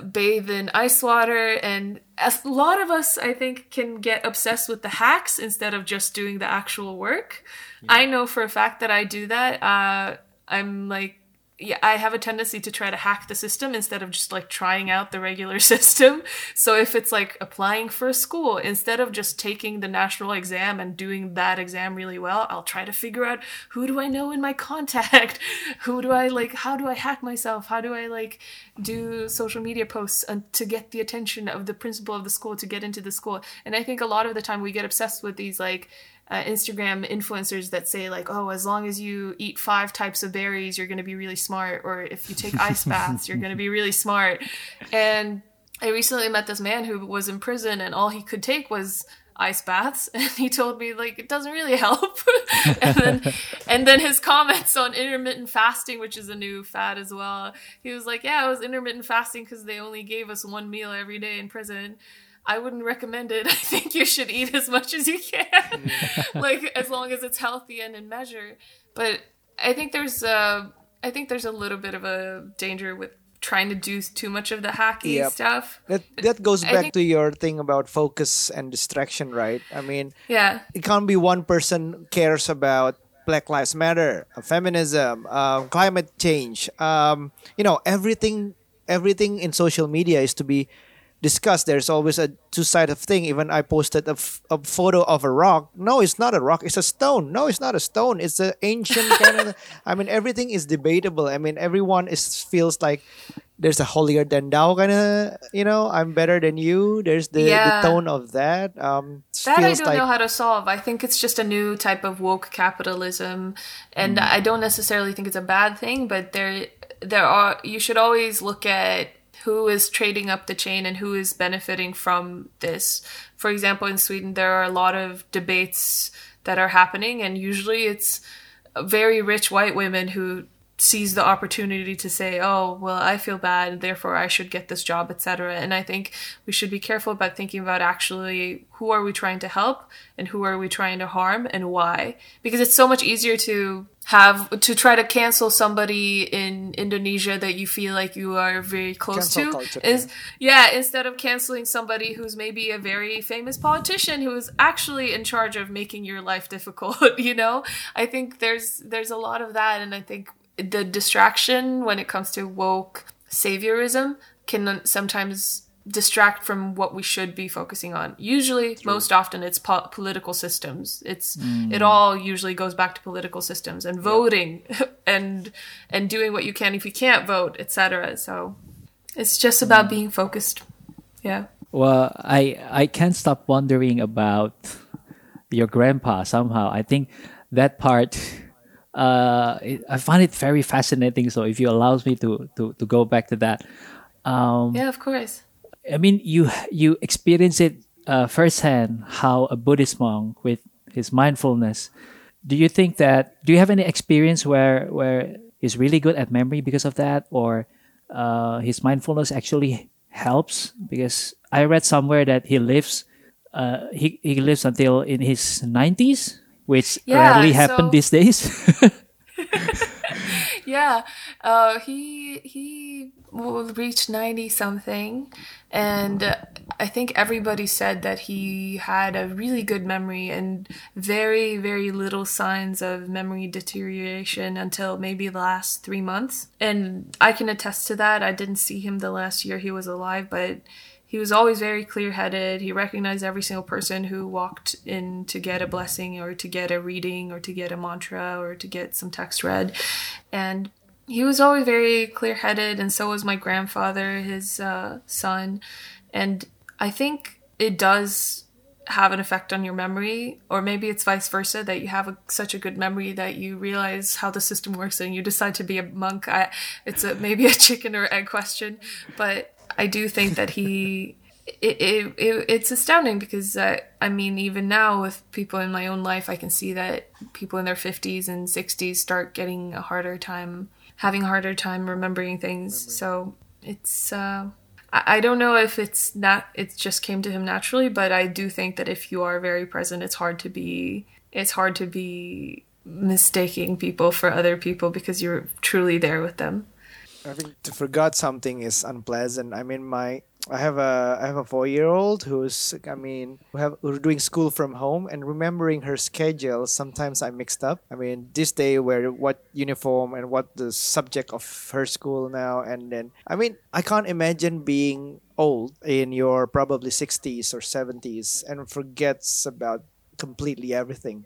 bathe in ice water and a lot of us i think can get obsessed with the hacks instead of just doing the actual work yeah. i know for a fact that i do that uh, i'm like yeah, I have a tendency to try to hack the system instead of just like trying out the regular system. So if it's like applying for a school, instead of just taking the national exam and doing that exam really well, I'll try to figure out who do I know in my contact? who do I like? How do I hack myself? How do I like do social media posts and to get the attention of the principal of the school to get into the school? And I think a lot of the time we get obsessed with these like uh, Instagram influencers that say like, oh, as long as you eat five types of berries, you're going to be really smart, or if you take ice baths, you're going to be really smart. And I recently met this man who was in prison, and all he could take was ice baths and he told me like it doesn't really help and then and then his comments on intermittent fasting which is a new fad as well he was like yeah it was intermittent fasting because they only gave us one meal every day in prison I wouldn't recommend it. I think you should eat as much as you can, like as long as it's healthy and in measure. But I think there's uh, I think there's a little bit of a danger with trying to do too much of the hacky yep. stuff. That that goes back think, to your thing about focus and distraction, right? I mean, yeah, it can't be one person cares about Black Lives Matter, feminism, um, climate change. Um, you know, everything everything in social media is to be discussed there's always a two-sided thing. Even i posted a, f- a photo of a rock. No it's not a rock it's a stone. No it's not a stone it's an ancient kind of i mean everything is debatable. I mean everyone is feels like there's a holier than thou kind of you know i'm better than you. There's the, yeah. the tone of that um that i don't like... know how to solve. I think it's just a new type of woke capitalism and mm. i don't necessarily think it's a bad thing but there there are you should always look at who is trading up the chain and who is benefiting from this. For example, in Sweden, there are a lot of debates that are happening, and usually it's very rich white women who sees the opportunity to say, "Oh, well, I feel bad, therefore I should get this job, etc." And I think we should be careful about thinking about actually who are we trying to help and who are we trying to harm and why? Because it's so much easier to have to try to cancel somebody in Indonesia that you feel like you are very close cancel to culture, is yeah. yeah instead of canceling somebody who's maybe a very famous politician who is actually in charge of making your life difficult you know I think there's there's a lot of that and I think the distraction when it comes to woke saviorism can sometimes distract from what we should be focusing on. Usually, True. most often, it's po- political systems. It's mm. it all usually goes back to political systems and voting and and doing what you can if you can't vote, etc. So it's just about mm. being focused. Yeah. Well, I I can't stop wondering about your grandpa. Somehow, I think that part uh, I find it very fascinating. So if you allows me to to to go back to that, um, yeah, of course. I mean, you you experience it uh, firsthand how a Buddhist monk with his mindfulness. Do you think that? Do you have any experience where where he's really good at memory because of that, or uh, his mindfulness actually helps? Because I read somewhere that he lives, uh, he he lives until in his nineties which yeah, rarely happen so... these days. yeah, uh, he he reached 90 something and I think everybody said that he had a really good memory and very, very little signs of memory deterioration until maybe the last three months. And I can attest to that. I didn't see him the last year he was alive, but he was always very clear headed. He recognized every single person who walked in to get a blessing or to get a reading or to get a mantra or to get some text read. And he was always very clear headed, and so was my grandfather, his uh, son. And I think it does have an effect on your memory, or maybe it's vice versa that you have a, such a good memory that you realize how the system works and you decide to be a monk. I, it's a, maybe a chicken or egg question, but I do think that he. It, it, it, it's astounding because uh, I mean even now with people in my own life I can see that people in their 50s and 60s start getting a harder time having a harder time remembering things. So it's uh, I, I don't know if it's not it just came to him naturally, but I do think that if you are very present, it's hard to be it's hard to be mistaking people for other people because you're truly there with them. I think to forget something is unpleasant. I mean, my I have a I have a four year old who's I mean we have we're doing school from home and remembering her schedule sometimes I'm mixed up. I mean this day where what uniform and what the subject of her school now and then I mean I can't imagine being old in your probably 60s or 70s and forgets about completely everything.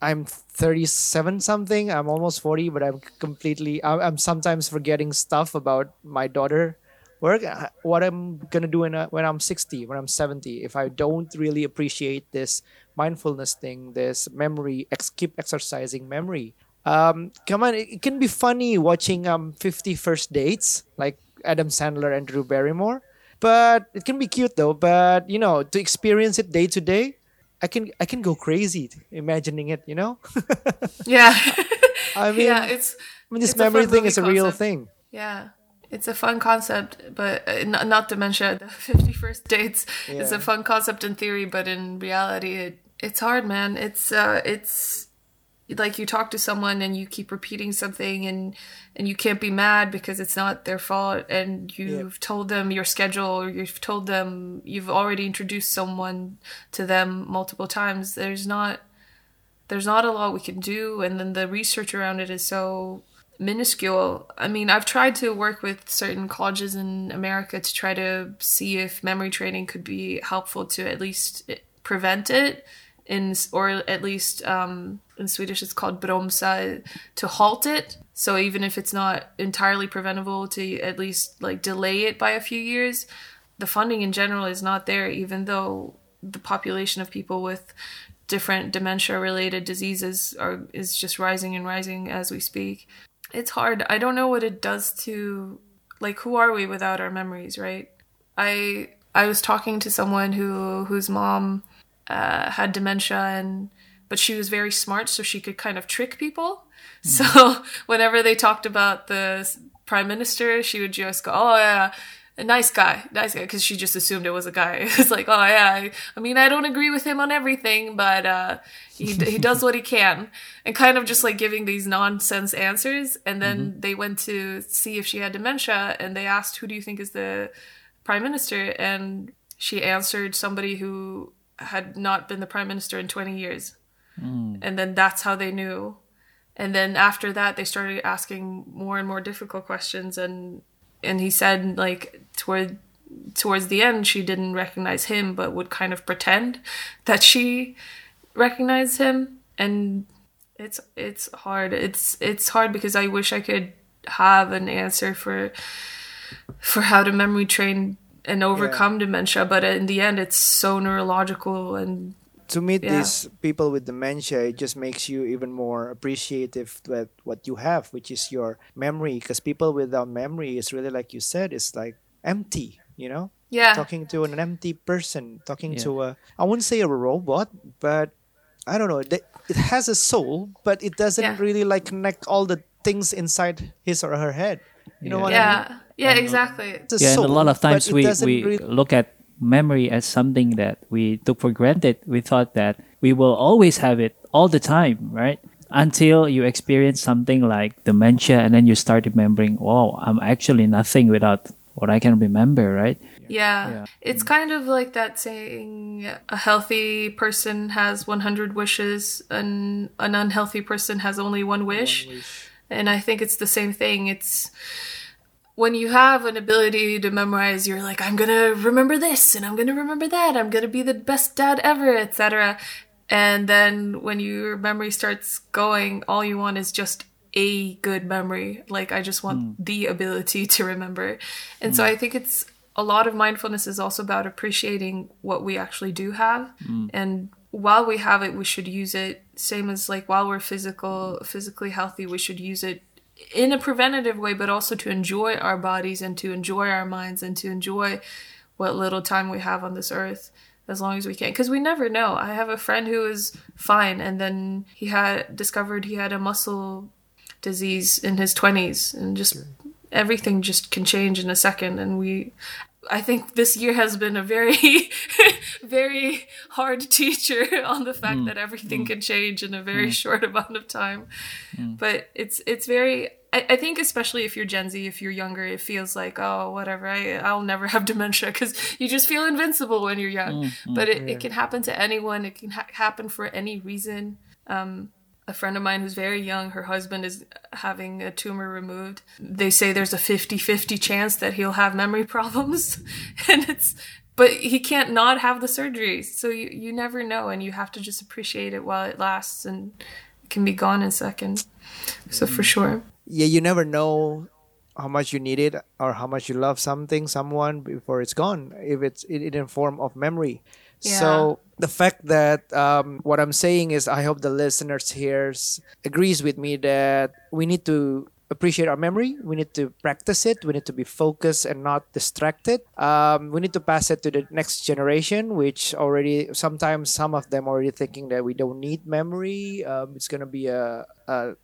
I'm 37 something. I'm almost 40, but I'm completely. I'm sometimes forgetting stuff about my daughter work uh, what i'm gonna do in a, when i'm 60 when i'm 70 if i don't really appreciate this mindfulness thing this memory ex- keep exercising memory um come on it, it can be funny watching um 50 first dates like adam sandler and drew barrymore but it can be cute though but you know to experience it day to day i can i can go crazy imagining it you know yeah i mean yeah it's i mean this it's memory thing is a real thing yeah it's a fun concept, but uh, not, not to mention the 51st dates is Yeah. a fun concept in theory, but in reality, it, it's hard, man. It's, uh, it's like you talk to someone and you keep repeating something and, and you can't be mad because it's not their fault. And you've told them your schedule or you've told them you've already introduced someone to them multiple times. There's not, there's not a lot we can do. And then the research around it is so minuscule. I mean, I've tried to work with certain colleges in America to try to see if memory training could be helpful to at least prevent it in or at least um, in Swedish it's called bromsa to halt it. So even if it's not entirely preventable to at least like delay it by a few years, the funding in general is not there even though the population of people with different dementia related diseases are is just rising and rising as we speak it's hard. I don't know what it does to like who are we without our memories, right? I I was talking to someone who whose mom uh, had dementia and but she was very smart so she could kind of trick people. So whenever they talked about the prime minister, she would just go, "Oh yeah, a nice guy, nice guy," because she just assumed it was a guy. It's like, "Oh yeah, I, I mean, I don't agree with him on everything, but uh, he he does what he can," and kind of just like giving these nonsense answers. And then they went to see if she had dementia, and they asked, "Who do you think is the prime minister?" And she answered somebody who had not been the prime minister in 20 years. Hmm. And then that's how they knew. And then after that, they started asking more and more difficult questions. And and he said like toward towards the end, she didn't recognize him, but would kind of pretend that she recognized him. And it's it's hard. It's it's hard because I wish I could have an answer for for how to memory train and overcome dementia. But in the end, it's so neurological and to meet Yeah. these people with dementia, it just makes you even more appreciative with what you have, which is your memory. Because people without memory is really, like you said, it's like empty. You know, yeah. talking to an empty person, talking Yeah. to a I wouldn't say a robot, but I don't know. It it has a soul, but it doesn't Yeah. really like connect all the things inside his or her head. You know Yeah. what I mean? Yeah. Yeah, exactly. It's yeah, and a lot of times we, we really- look at memory as something that we took for granted. We thought that we will always have it all the time, right? until you experience something like dementia and then you start remembering, oh, I'm actually nothing without what I can remember, right? Yeah. Yeah. It's kind of like that saying a healthy person has 100 wishes and an unhealthy person has only one wish. And I think it's the same thing. It's when you have an ability to memorize, you're like, I'm to remember this and I'm to remember that. I'm to be the best dad ever, etc. And then when your memory starts going, all you want is just a good memory. Like, I just want hmm. the ability to remember. And so hmm. I think it's a lot of mindfulness is also about appreciating what we actually do have. Hmm. And while we have it, we should use it. Same as like while we're physical, physically healthy, we should use it in a preventative way, but also to enjoy our bodies and to enjoy our minds and to enjoy what little time we have on this earth as long as we can. Because we never know. I have a friend who is fine and then he had discovered he had a muscle disease in his 20s and just everything just can change in a second and we i think this year has been a very very hard teacher on the fact mm. that everything mm. can change in a very mm. short amount of time. But it's it's very I, I think especially if you're Gen Z, if you're younger, it feels like oh whatever, I I'll never have dementia because you just feel invincible when you're young. but it, it can happen to anyone. It can ha- happen for any reason. Um, a friend of mine who's very young, her husband is having a tumor removed. They say there's a 50-50 chance that he'll have memory problems, and it's but he can't not have the surgery. So you you never know, and you have to just appreciate it while it lasts, and it can be gone in a second. So for mm. sure. yeah, you never know how much you need it or how much you love something, someone before it's gone. If it's in, in form of memory. So the fact that um, what I'm saying is, I hope the listeners here agrees with me that we need to appreciate our memory. We need to practice it. We need to be focused and not distracted. Um, we need to pass it to the next generation, which already sometimes some of them already thinking that we don't need memory. Um, it's gonna be a, a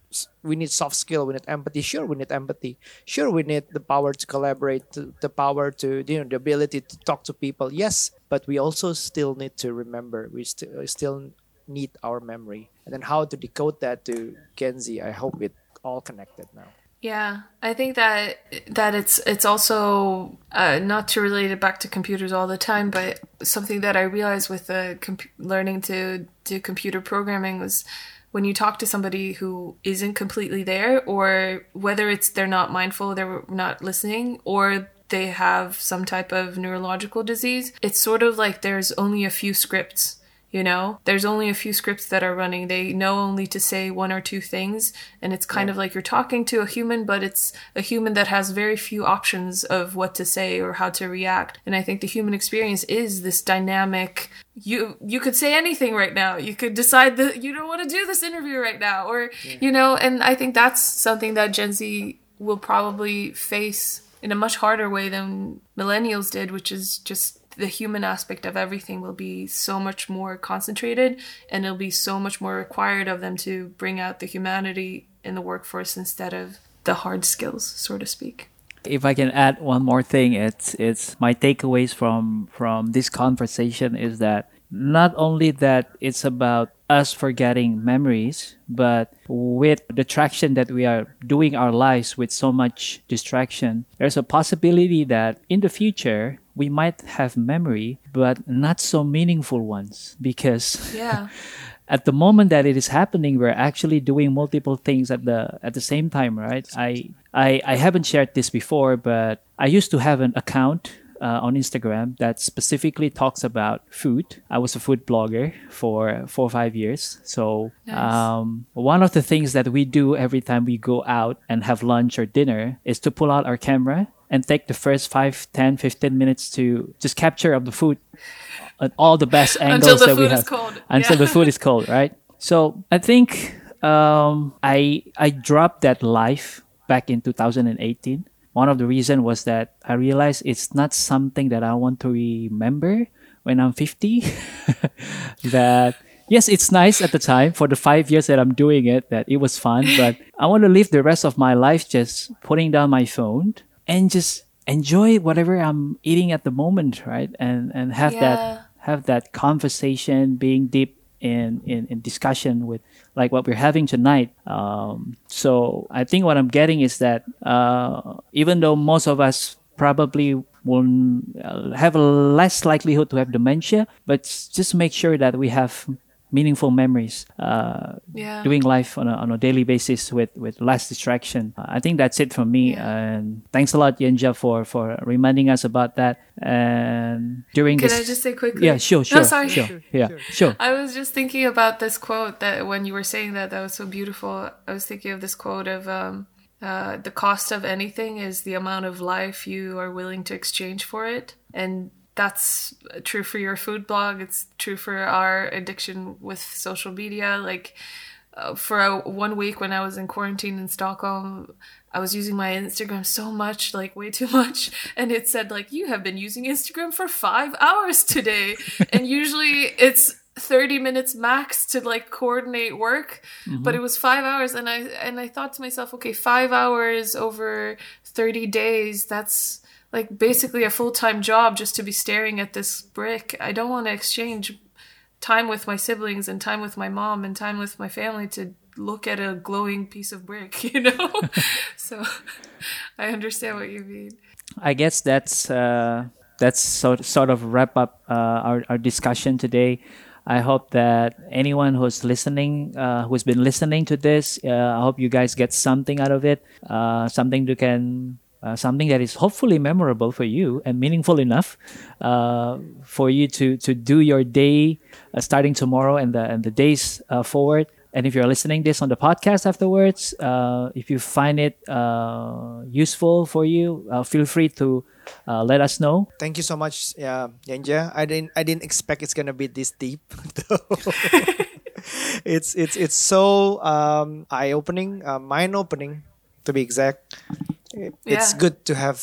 we need soft skill. We need empathy. Sure, we need empathy. Sure, we need the power to collaborate, the power to you know the ability to talk to people. Yes, but we also still need to remember. We st- still need our memory, and then how to decode that to Gen Z. I hope it all connected now. Yeah, I think that that it's it's also uh, not to relate it back to computers all the time, but something that I realized with the comp- learning to do computer programming was when you talk to somebody who isn't completely there, or whether it's they're not mindful, they're not listening, or they have some type of neurological disease. It's sort of like there's only a few scripts you know? There's only a few scripts that are running. They know only to say one or two things and it's kind of like you're talking to a human but it's a human that has very few options of what to say or how to react. And i think the human experience is this dynamic you you could say anything right now. You could decide that you don't want to do this interview right now or you know? And i think that's something that gen z will probably face in a much harder way than millennials did which is just the human aspect of everything will be so much more concentrated and it'll be so much more required of them to bring out the humanity in the workforce instead of the hard skills so to speak. If I can add one more thing, it's it's my takeaways from from this conversation is that not only that it's about us forgetting memories, but with the traction that we are doing our lives with so much distraction, there's a possibility that in the future we might have memory, but not so meaningful ones because yeah. at the moment that it is happening we're actually doing multiple things at the at the same time right? I i, I haven't shared this before but i used to have an account uh, on instagram that specifically talks about food. I was a food blogger for four or five years. So Nice. um, one of the things that we do every time we go out and have lunch or dinner is to pull out our camera and take the first 5 10 15 minutes to just capture of the food at all the best angles until the that we food have is cold until yeah. the food is cold, right? So I think um, I I dropped that life back in 2018. One of the reason was that I realized it's not something that I want to remember when I'm 50. that yes, it's nice at the time for the five years that I'm doing it that it was fun, but I want to live the rest of my life just putting down my phone and just enjoy whatever I'm eating at the moment, right? And and have that have that conversation, being deep in, in, in discussion with like what we're having tonight. Um, so I think what I'm getting is that uh, even though most of us probably will uh, have a less likelihood to have dementia, but just make sure that we have meaningful memories uh, Yeah. doing life on a, on a daily basis with, with less distraction. I think that's it from me. Yeah. And thanks a lot, Yänjaa, for, for reminding us about that. And during Can this, I just say quickly? yeah, sure, No, sure, sorry. sure, yeah, sure. I was just thinking about this quote that when you were saying that, that was so beautiful. I was thinking of this quote of um, uh, the cost of anything is the amount of life you are willing to exchange for it. And that's true for your food blog. It's true for our addiction with social media. Like, uh, for a, one week when I was in quarantine in Stockholm, I was using my Instagram so much, like way too much, and it said like you have been using Instagram for five hours today, and usually it's 30 minutes max to like coordinate work. But it was five hours. And i and i thought to myself okay five hours over 30 days that's like basically a full-time job just to be staring at this brick i don't want to exchange time with my siblings and time with my mom and time with my family to look at a glowing piece of brick you know so i understand what you mean I guess that's uh, that's sort sort of wrap up uh, our our discussion today. I hope that anyone who's listening, uh, who's been listening to this, uh, I hope you guys get something out of it, uh, something you can. Uh, something that is hopefully memorable for you and meaningful enough uh, for you to to do your day uh, starting tomorrow and the and the days uh, forward. And if you're listening this on the podcast afterwards, uh, if you find it uh, useful for you, uh, feel free to uh, let us know. Thank you so much, yeah, Yänjaa. I didn't I didn't expect it's gonna be this deep. it's it's it's so um, eye opening, uh, mind opening, to be exact. It- It's Yeah. good to have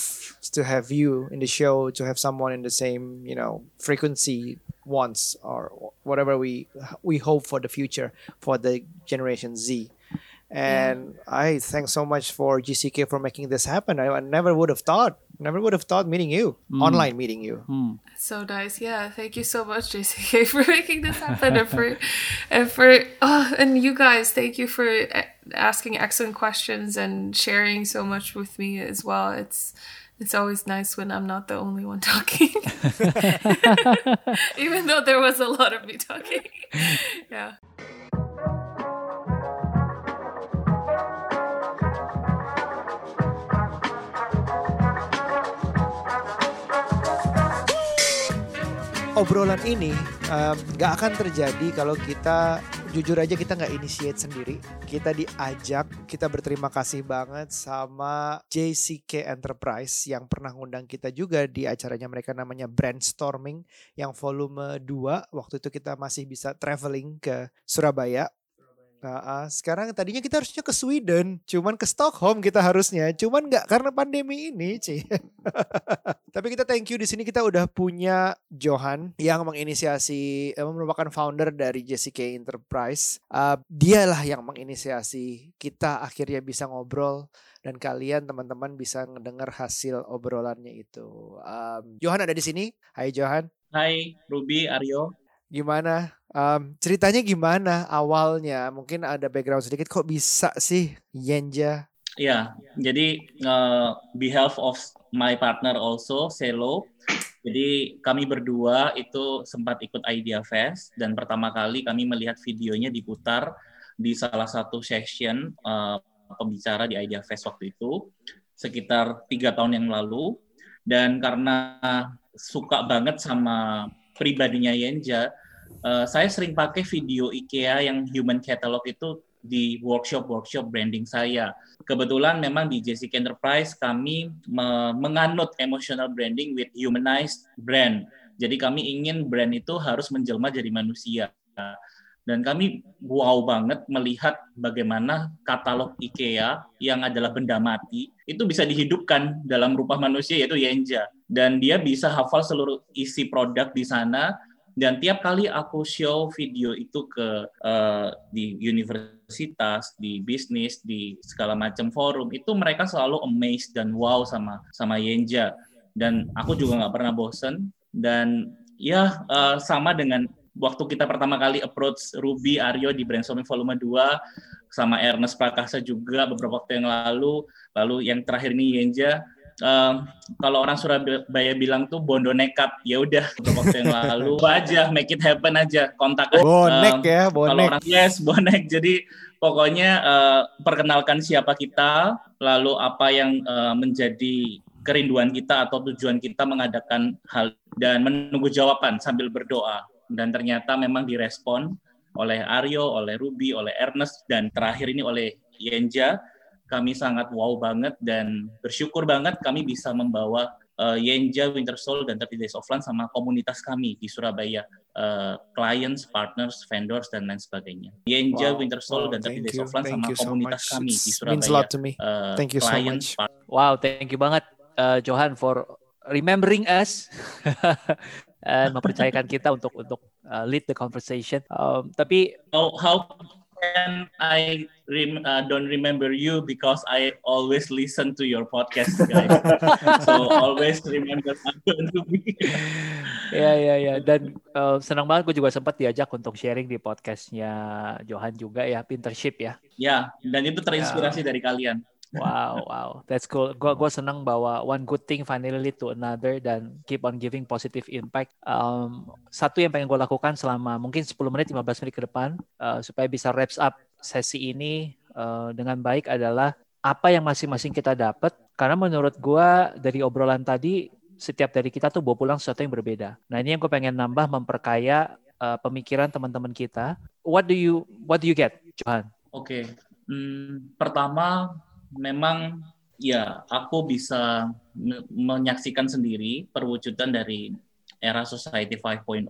to have you in the show, to have someone in the same you know frequency once or whatever we we hope for the future for the generation Z. And I thank so much for JCK for making this happen. I, I never would have thought, never would have thought meeting you, mm. online meeting you. Mm. So nice, yeah. Thank you so much, JCK, for making this happen, and for, and for, oh, and you guys, thank you for eh, asking excellent questions and sharing so much with me as well. It's, it's always nice when I'm not the only one talking, even though there was a lot of me talking. yeah. Obrolan ini nggak akan terjadi kalau kita jujur aja kita nggak initiate sendiri. Kita diajak, kita berterima kasih banget sama JCK Enterprise yang pernah ngundang kita juga di acaranya mereka namanya Brainstorming yang volume 2. Waktu itu kita masih bisa traveling ke Surabaya. Nah, ah, sekarang tadinya kita harusnya ke Sweden, cuman ke Stockholm kita harusnya, cuman nggak karena pandemi ini, Ci. Tapi kita thank you di sini kita udah punya Johan yang menginisiasi, eh, merupakan founder dari JCK Enterprise. Uh, dialah yang menginisiasi kita akhirnya bisa ngobrol dan kalian teman-teman bisa ngedengar hasil obrolannya itu. Um, Johan ada di sini. Hai Johan, Hai Ruby, Aryo. gimana? Um, ceritanya gimana awalnya? Mungkin ada background sedikit. Kok bisa sih Yenja? Ya, jadi uh, behalf of my partner also, Selo. Jadi kami berdua itu sempat ikut Idea Fest dan pertama kali kami melihat videonya diputar di salah satu session uh, pembicara di Idea Fest waktu itu sekitar tiga tahun yang lalu dan karena suka banget sama pribadinya Yenja, uh, saya sering pakai video IKEA yang Human Catalog itu di workshop-workshop branding saya. Kebetulan memang di JCK Enterprise kami me- menganut emotional branding with humanized brand. Jadi kami ingin brand itu harus menjelma jadi manusia. Dan kami wow banget melihat bagaimana katalog IKEA yang adalah benda mati itu bisa dihidupkan dalam rupa manusia yaitu Yenja. Dan dia bisa hafal seluruh isi produk di sana dan tiap kali aku show video itu ke uh, di universitas, di bisnis, di segala macam forum, itu mereka selalu amazed dan wow sama sama Yenja. Dan aku juga nggak pernah bosen. Dan ya uh, sama dengan waktu kita pertama kali approach Ruby Aryo di brainstorming volume 2 sama Ernest Prakasa juga beberapa waktu yang lalu, lalu yang terakhir ini Yenja Um, kalau orang Surabaya bilang tuh bondo nekat, ya udah waktu yang lalu aja make it happen aja kontak aja. Bonek um, ya, bonek. Kalau orang yes bonek. Jadi pokoknya uh, perkenalkan siapa kita, lalu apa yang uh, menjadi kerinduan kita atau tujuan kita mengadakan hal dan menunggu jawaban sambil berdoa dan ternyata memang direspon oleh Aryo, oleh Ruby, oleh Ernest dan terakhir ini oleh Yenja. Kami sangat wow banget dan bersyukur banget kami bisa membawa uh, Yenja Winter Soul dan 30 Days of Land sama komunitas kami di Surabaya, uh, clients, partners, vendors dan lain sebagainya. Yenja Wow. Winter Soul Wow, dan 30 thank Days you. of Land Thank sama you so komunitas much. kami di Surabaya. means a lot to me. uh, Thank you so clients, much. Wow, thank you banget uh, Johan for remembering us and mempercayakan kita untuk untuk uh, lead the conversation. Um, tapi how how can I rem, uh, don't remember you because I always listen to your podcast guys. so always remember and Ruby. ya ya ya dan uh, senang banget gue juga sempat diajak untuk sharing di podcastnya Johan juga ya Pintership ya. ya, dan itu terinspirasi dari kalian. Wow, wow, that's cool. Gua gua senang bahwa one good thing finally lead to another dan keep on giving positive impact. Um, satu yang pengen gue lakukan selama mungkin 10 menit, 15 menit ke depan uh, supaya bisa wraps up sesi ini uh, dengan baik adalah apa yang masing-masing kita dapat. Karena menurut gua dari obrolan tadi setiap dari kita tuh bawa pulang sesuatu yang berbeda. Nah ini yang gue pengen nambah memperkaya uh, pemikiran teman-teman kita. What do you What do you get, Johan? Oke. Hmm, pertama memang ya aku bisa me- menyaksikan sendiri perwujudan dari era Society 5.0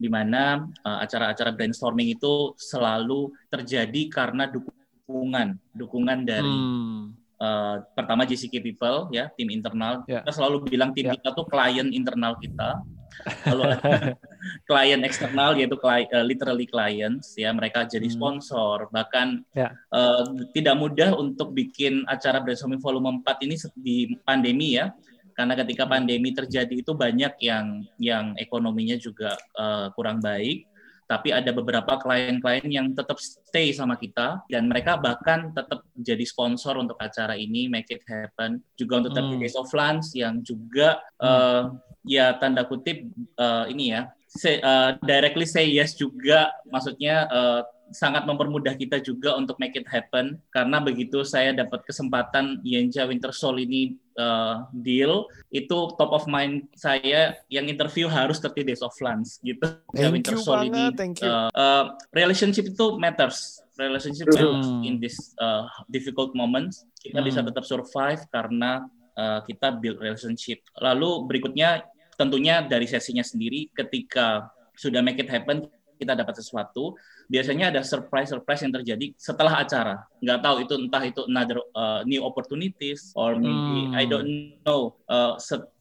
di mana uh, acara-acara brainstorming itu selalu terjadi karena dukungan, dukungan dari Hmm. Uh, pertama JCK People ya tim internal Ya. kita selalu bilang tim Ya. kita tuh klien internal kita lalu ada klien eksternal yaitu kli- uh, literally clients ya mereka jadi Hmm. sponsor bahkan Ya. uh, tidak mudah untuk bikin acara brainstorming volume 4 ini di pandemi ya karena ketika Hmm. pandemi terjadi itu banyak yang yang ekonominya juga uh, kurang baik tapi ada beberapa klien-klien yang tetap stay sama kita dan mereka bahkan tetap jadi sponsor untuk acara ini make it happen juga untuk 30 Hmm. Days of Lunch yang juga eh, ya tanda kutip eh, ini ya say, eh, directly say yes juga maksudnya eh, sangat mempermudah kita juga untuk make it happen karena begitu saya dapat kesempatan Yenja Winter Soul ini uh, deal itu top of mind saya yang interview harus 30 days of lunch gitu. Yenja Thank Winter you Soul banget, thank you. uh, uh, relationship itu matters. Relationship matters in this uh, difficult moments. Kita bisa Hmm. tetap survive karena uh, kita build relationship. Lalu berikutnya tentunya dari sesinya sendiri ketika sudah make it happen kita dapat sesuatu biasanya ada surprise surprise yang terjadi setelah acara nggak tahu itu entah itu another uh, new opportunities or maybe Hmm. I don't know uh,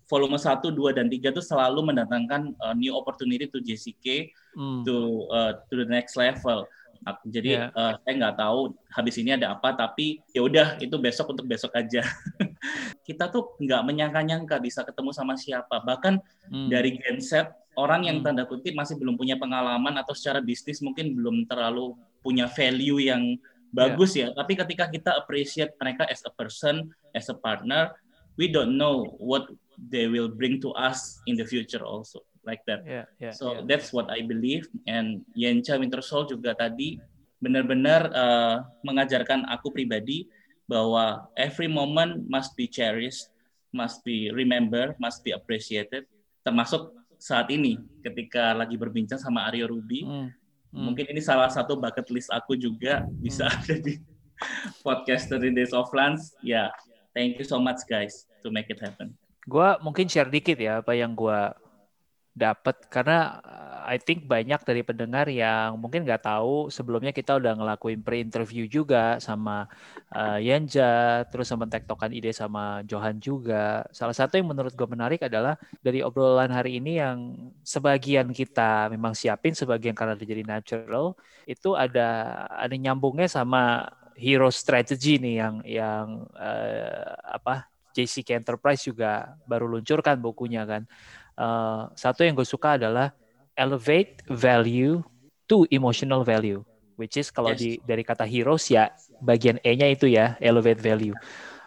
volume 1, 2 dan 3 itu selalu mendatangkan uh, new opportunity to JCK Hmm. to uh, to the next level. Nah, Jadi Yeah. uh, saya nggak tahu habis ini ada apa, tapi ya udah itu besok untuk besok aja. Kita tuh nggak menyangka-nyangka bisa ketemu sama siapa. Bahkan Hmm. dari genset orang yang Hmm. tanda kutip masih belum punya pengalaman atau secara bisnis mungkin belum terlalu punya value yang bagus ya. Tapi ketika kita appreciate mereka as a person, as a partner, we don't know what they will bring to us in the future also like that. Yeah, yeah, So yeah. that's what I believe. And Yencha Winter Soul juga tadi benar-benar uh, mengajarkan aku pribadi bahwa every moment must be cherished, must be remembered, must be appreciated. Termasuk saat ini ketika lagi berbincang sama Aryo Ruby, Hmm. Hmm. mungkin ini salah satu bucket list aku juga bisa ada di podcast 30 Days of Lunch. Ya, thank you so much guys to make it happen. Gua mungkin share dikit ya apa yang gua dapat karena uh, I think banyak dari pendengar yang mungkin nggak tahu sebelumnya kita udah ngelakuin pre-interview juga sama uh, Yenja, terus sama tektokan ide sama Johan juga. Salah satu yang menurut gue menarik adalah dari obrolan hari ini yang sebagian kita memang siapin, sebagian karena dia jadi natural, itu ada ada nyambungnya sama hero strategy nih yang yang uh, apa JCK Enterprise juga baru luncurkan bukunya kan. Uh, satu yang gue suka adalah elevate value to emotional value, which is kalau Yes. di dari kata heroes ya bagian E-nya itu ya elevate value.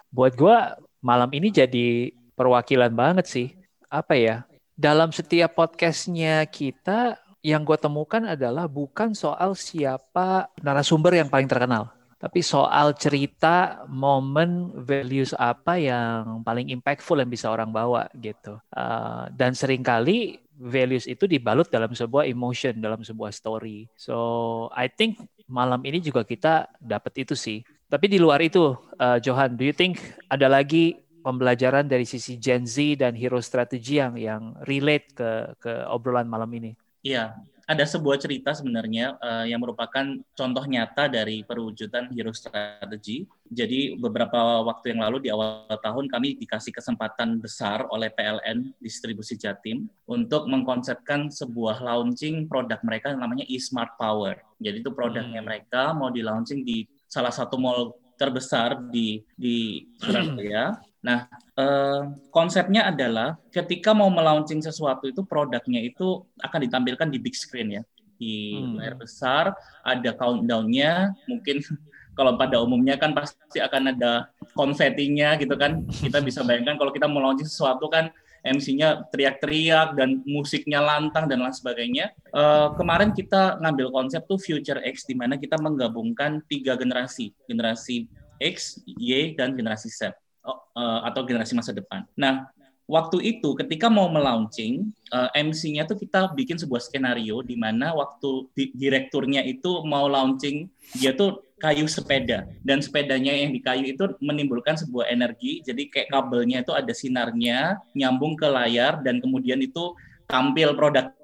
Buat gua malam ini jadi perwakilan banget sih. Apa ya? Dalam setiap podcastnya kita yang gue temukan adalah bukan soal siapa narasumber yang paling terkenal, tapi soal cerita, momen, values apa yang paling impactful yang bisa orang bawa gitu. Uh, dan sering kali values itu dibalut dalam sebuah emotion, dalam sebuah story. So I think malam ini juga kita dapat itu sih. Tapi di luar itu, uh, Johan, do you think ada lagi pembelajaran dari sisi Gen Z dan hero strategy yang yang relate ke ke obrolan malam ini? Iya, ada sebuah cerita sebenarnya uh, yang merupakan contoh nyata dari perwujudan hero strategy. Jadi beberapa waktu yang lalu di awal tahun kami dikasih kesempatan besar oleh PLN Distribusi Jatim untuk mengkonsepkan sebuah launching produk mereka yang namanya e-smart power. Jadi itu produknya Hmm. mereka mau di launching di salah satu mall terbesar di di Surabaya. Nah, eh, konsepnya adalah ketika mau melaunching sesuatu itu produknya itu akan ditampilkan di big screen ya, di Hmm. layar besar, ada countdown-nya, mungkin kalau pada umumnya kan pasti akan ada konfetinya gitu kan. Kita bisa bayangkan kalau kita mau launching sesuatu kan MC-nya teriak-teriak dan musiknya lantang dan lain sebagainya. Eh, kemarin kita ngambil konsep tuh Future X di mana kita menggabungkan tiga generasi, generasi X, Y, dan generasi Z oh, eh, atau generasi masa depan. Nah, waktu itu ketika mau melaunching eh, MC-nya tuh kita bikin sebuah skenario di mana waktu di- direkturnya itu mau launching dia tuh kayu sepeda dan sepedanya yang di kayu itu menimbulkan sebuah energi jadi kayak kabelnya itu ada sinarnya nyambung ke layar dan kemudian itu tampil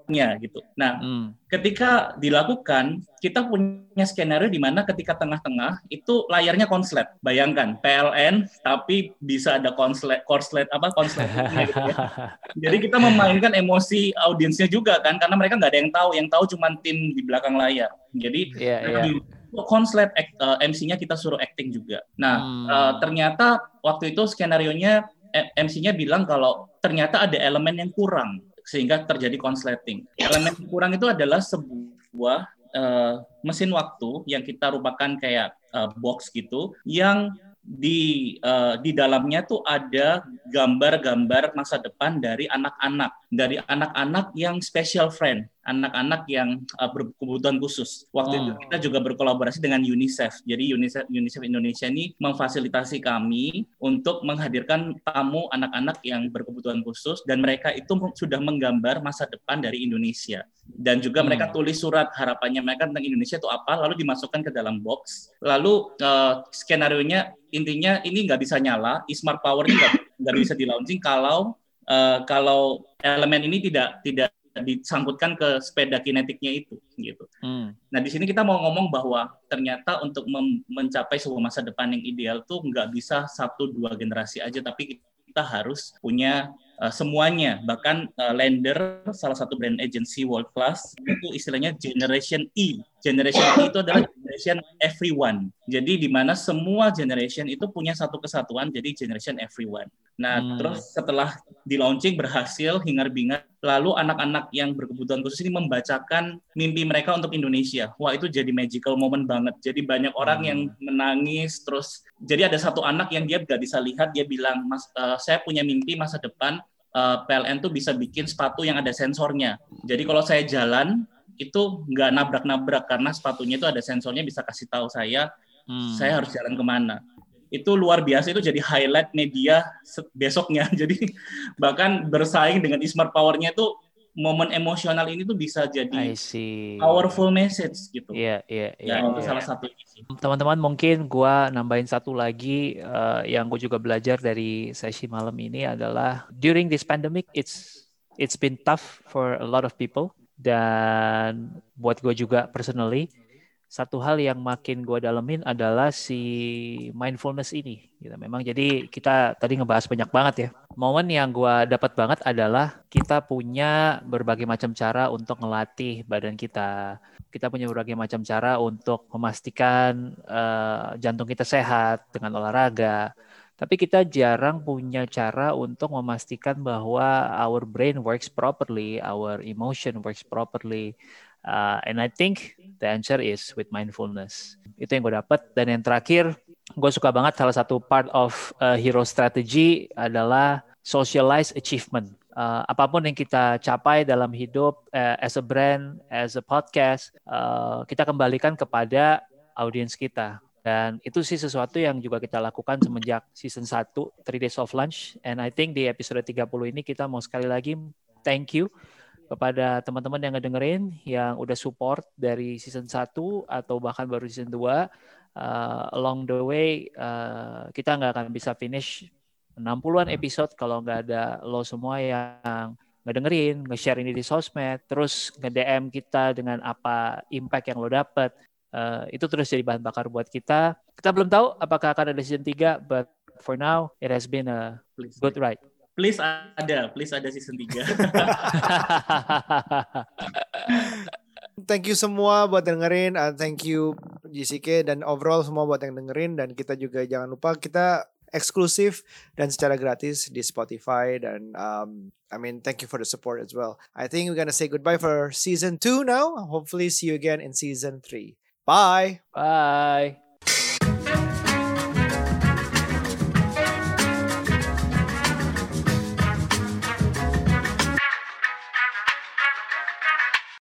produknya gitu. Nah, Hmm. ketika dilakukan, kita punya skenario di mana ketika tengah-tengah itu layarnya konslet. Bayangkan PLN tapi bisa ada konslet korslet apa konsletnya gitu ya. Jadi kita memainkan emosi audiensnya juga kan karena mereka nggak ada yang tahu, yang tahu cuma tim di belakang layar. Jadi Iya, iya. di konslet act- eh, MC-nya kita suruh acting juga. Nah, Hmm. eh, ternyata waktu itu skenario-nya eh, MC-nya bilang kalau ternyata ada elemen yang kurang sehingga terjadi konsleting. Elemen kurang itu adalah sebuah eh, mesin waktu yang kita rupakan kayak eh, box gitu yang di eh, di dalamnya tuh ada gambar-gambar masa depan dari anak-anak, dari anak-anak yang special friend, anak-anak yang eh, berkebutuhan khusus. Waktu itu Hmm. kita juga berkolaborasi dengan UNICEF. Jadi UNICEF UNICEF Indonesia ini memfasilitasi kami untuk menghadirkan tamu anak-anak yang berkebutuhan khusus dan mereka itu sudah menggambar masa depan dari Indonesia. Dan juga Hmm. mereka tulis surat harapannya mereka tentang Indonesia itu apa, lalu dimasukkan ke dalam box. Lalu eh, skenario-nya intinya ini nggak bisa nyala, e-smart power ini nggak bisa di launching kalau eh, kalau elemen ini tidak tidak disangkutkan ke sepeda kinetiknya itu gitu. Hmm. Nah di sini kita mau ngomong bahwa ternyata untuk mencapai sebuah masa depan yang ideal tuh nggak bisa satu dua generasi aja, tapi kita harus punya uh, semuanya. Bahkan uh, Lender, salah satu brand agency world class, itu istilahnya Generation E. Generation itu adalah generation everyone. Jadi di mana semua generation itu punya satu kesatuan, jadi generation everyone. Nah Hmm. terus setelah di launching berhasil hingar-bingar, lalu anak-anak yang berkebutuhan khusus ini membacakan mimpi mereka untuk Indonesia. Wah itu jadi magical moment banget. Jadi banyak orang Hmm. yang menangis terus. Jadi ada satu anak yang dia nggak bisa lihat, dia bilang, Mas, eh, saya punya mimpi masa depan eh, PLN tuh bisa bikin sepatu yang ada sensornya. Jadi kalau saya jalan itu nggak nabrak-nabrak karena sepatunya itu ada sensornya bisa kasih tahu saya Hmm. saya harus jalan ke mana. Itu luar biasa itu jadi highlight media besoknya. Jadi bahkan bersaing dengan e-smart power-nya itu momen emosional ini tuh bisa I jadi see. powerful message gitu. Iya, iya, iya. Ya, itu iya. salah satu. Teman-teman mungkin gua nambahin satu lagi eh, yang gue juga belajar dari sesi malam ini adalah during this pandemic it's it's been tough for a lot of people dan buat gue juga personally satu hal yang makin gue dalemin adalah si mindfulness ini gitu. Memang jadi kita tadi ngebahas banyak banget ya. Momen yang gue dapat banget adalah kita punya berbagai macam cara untuk ngelatih badan kita, kita punya berbagai macam cara untuk memastikan eh, jantung kita sehat dengan olahraga. Tapi kita jarang punya cara untuk memastikan bahwa our brain works properly, our emotion works properly. Uh, and I think the answer is with mindfulness. Itu yang gue dapat. Dan yang terakhir, gue suka banget salah satu part of uh, hero strategy adalah socialize achievement. Uh, apa pun yang kita capai dalam hidup uh, as a brand, as a podcast, uh, kita kembalikan kepada audiens kita dan itu sih sesuatu yang juga kita lakukan semenjak season 1, Three Days of Lunch. And I think di episode 30 ini kita mau sekali lagi thank you kepada teman-teman yang ngedengerin, yang udah support dari season 1 atau bahkan baru season 2. Uh, along the way, uh, kita nggak akan bisa finish 60-an episode kalau nggak ada lo semua yang ngedengerin, nge-share ini di sosmed, terus nge-DM kita dengan apa impact yang lo dapet. Uh, itu terus jadi bahan bakar buat kita. Kita belum tahu apakah akan ada season 3, but for now it has been a please, good ride. Please ada, please ada season 3. thank you semua buat dengerin, uh, thank you JCK dan overall semua buat yang dengerin dan kita juga jangan lupa kita eksklusif dan secara gratis di Spotify dan um, I mean thank you for the support as well. I think we're gonna say goodbye for season 2 now. Hopefully see you again in season 3. Bye. Bye.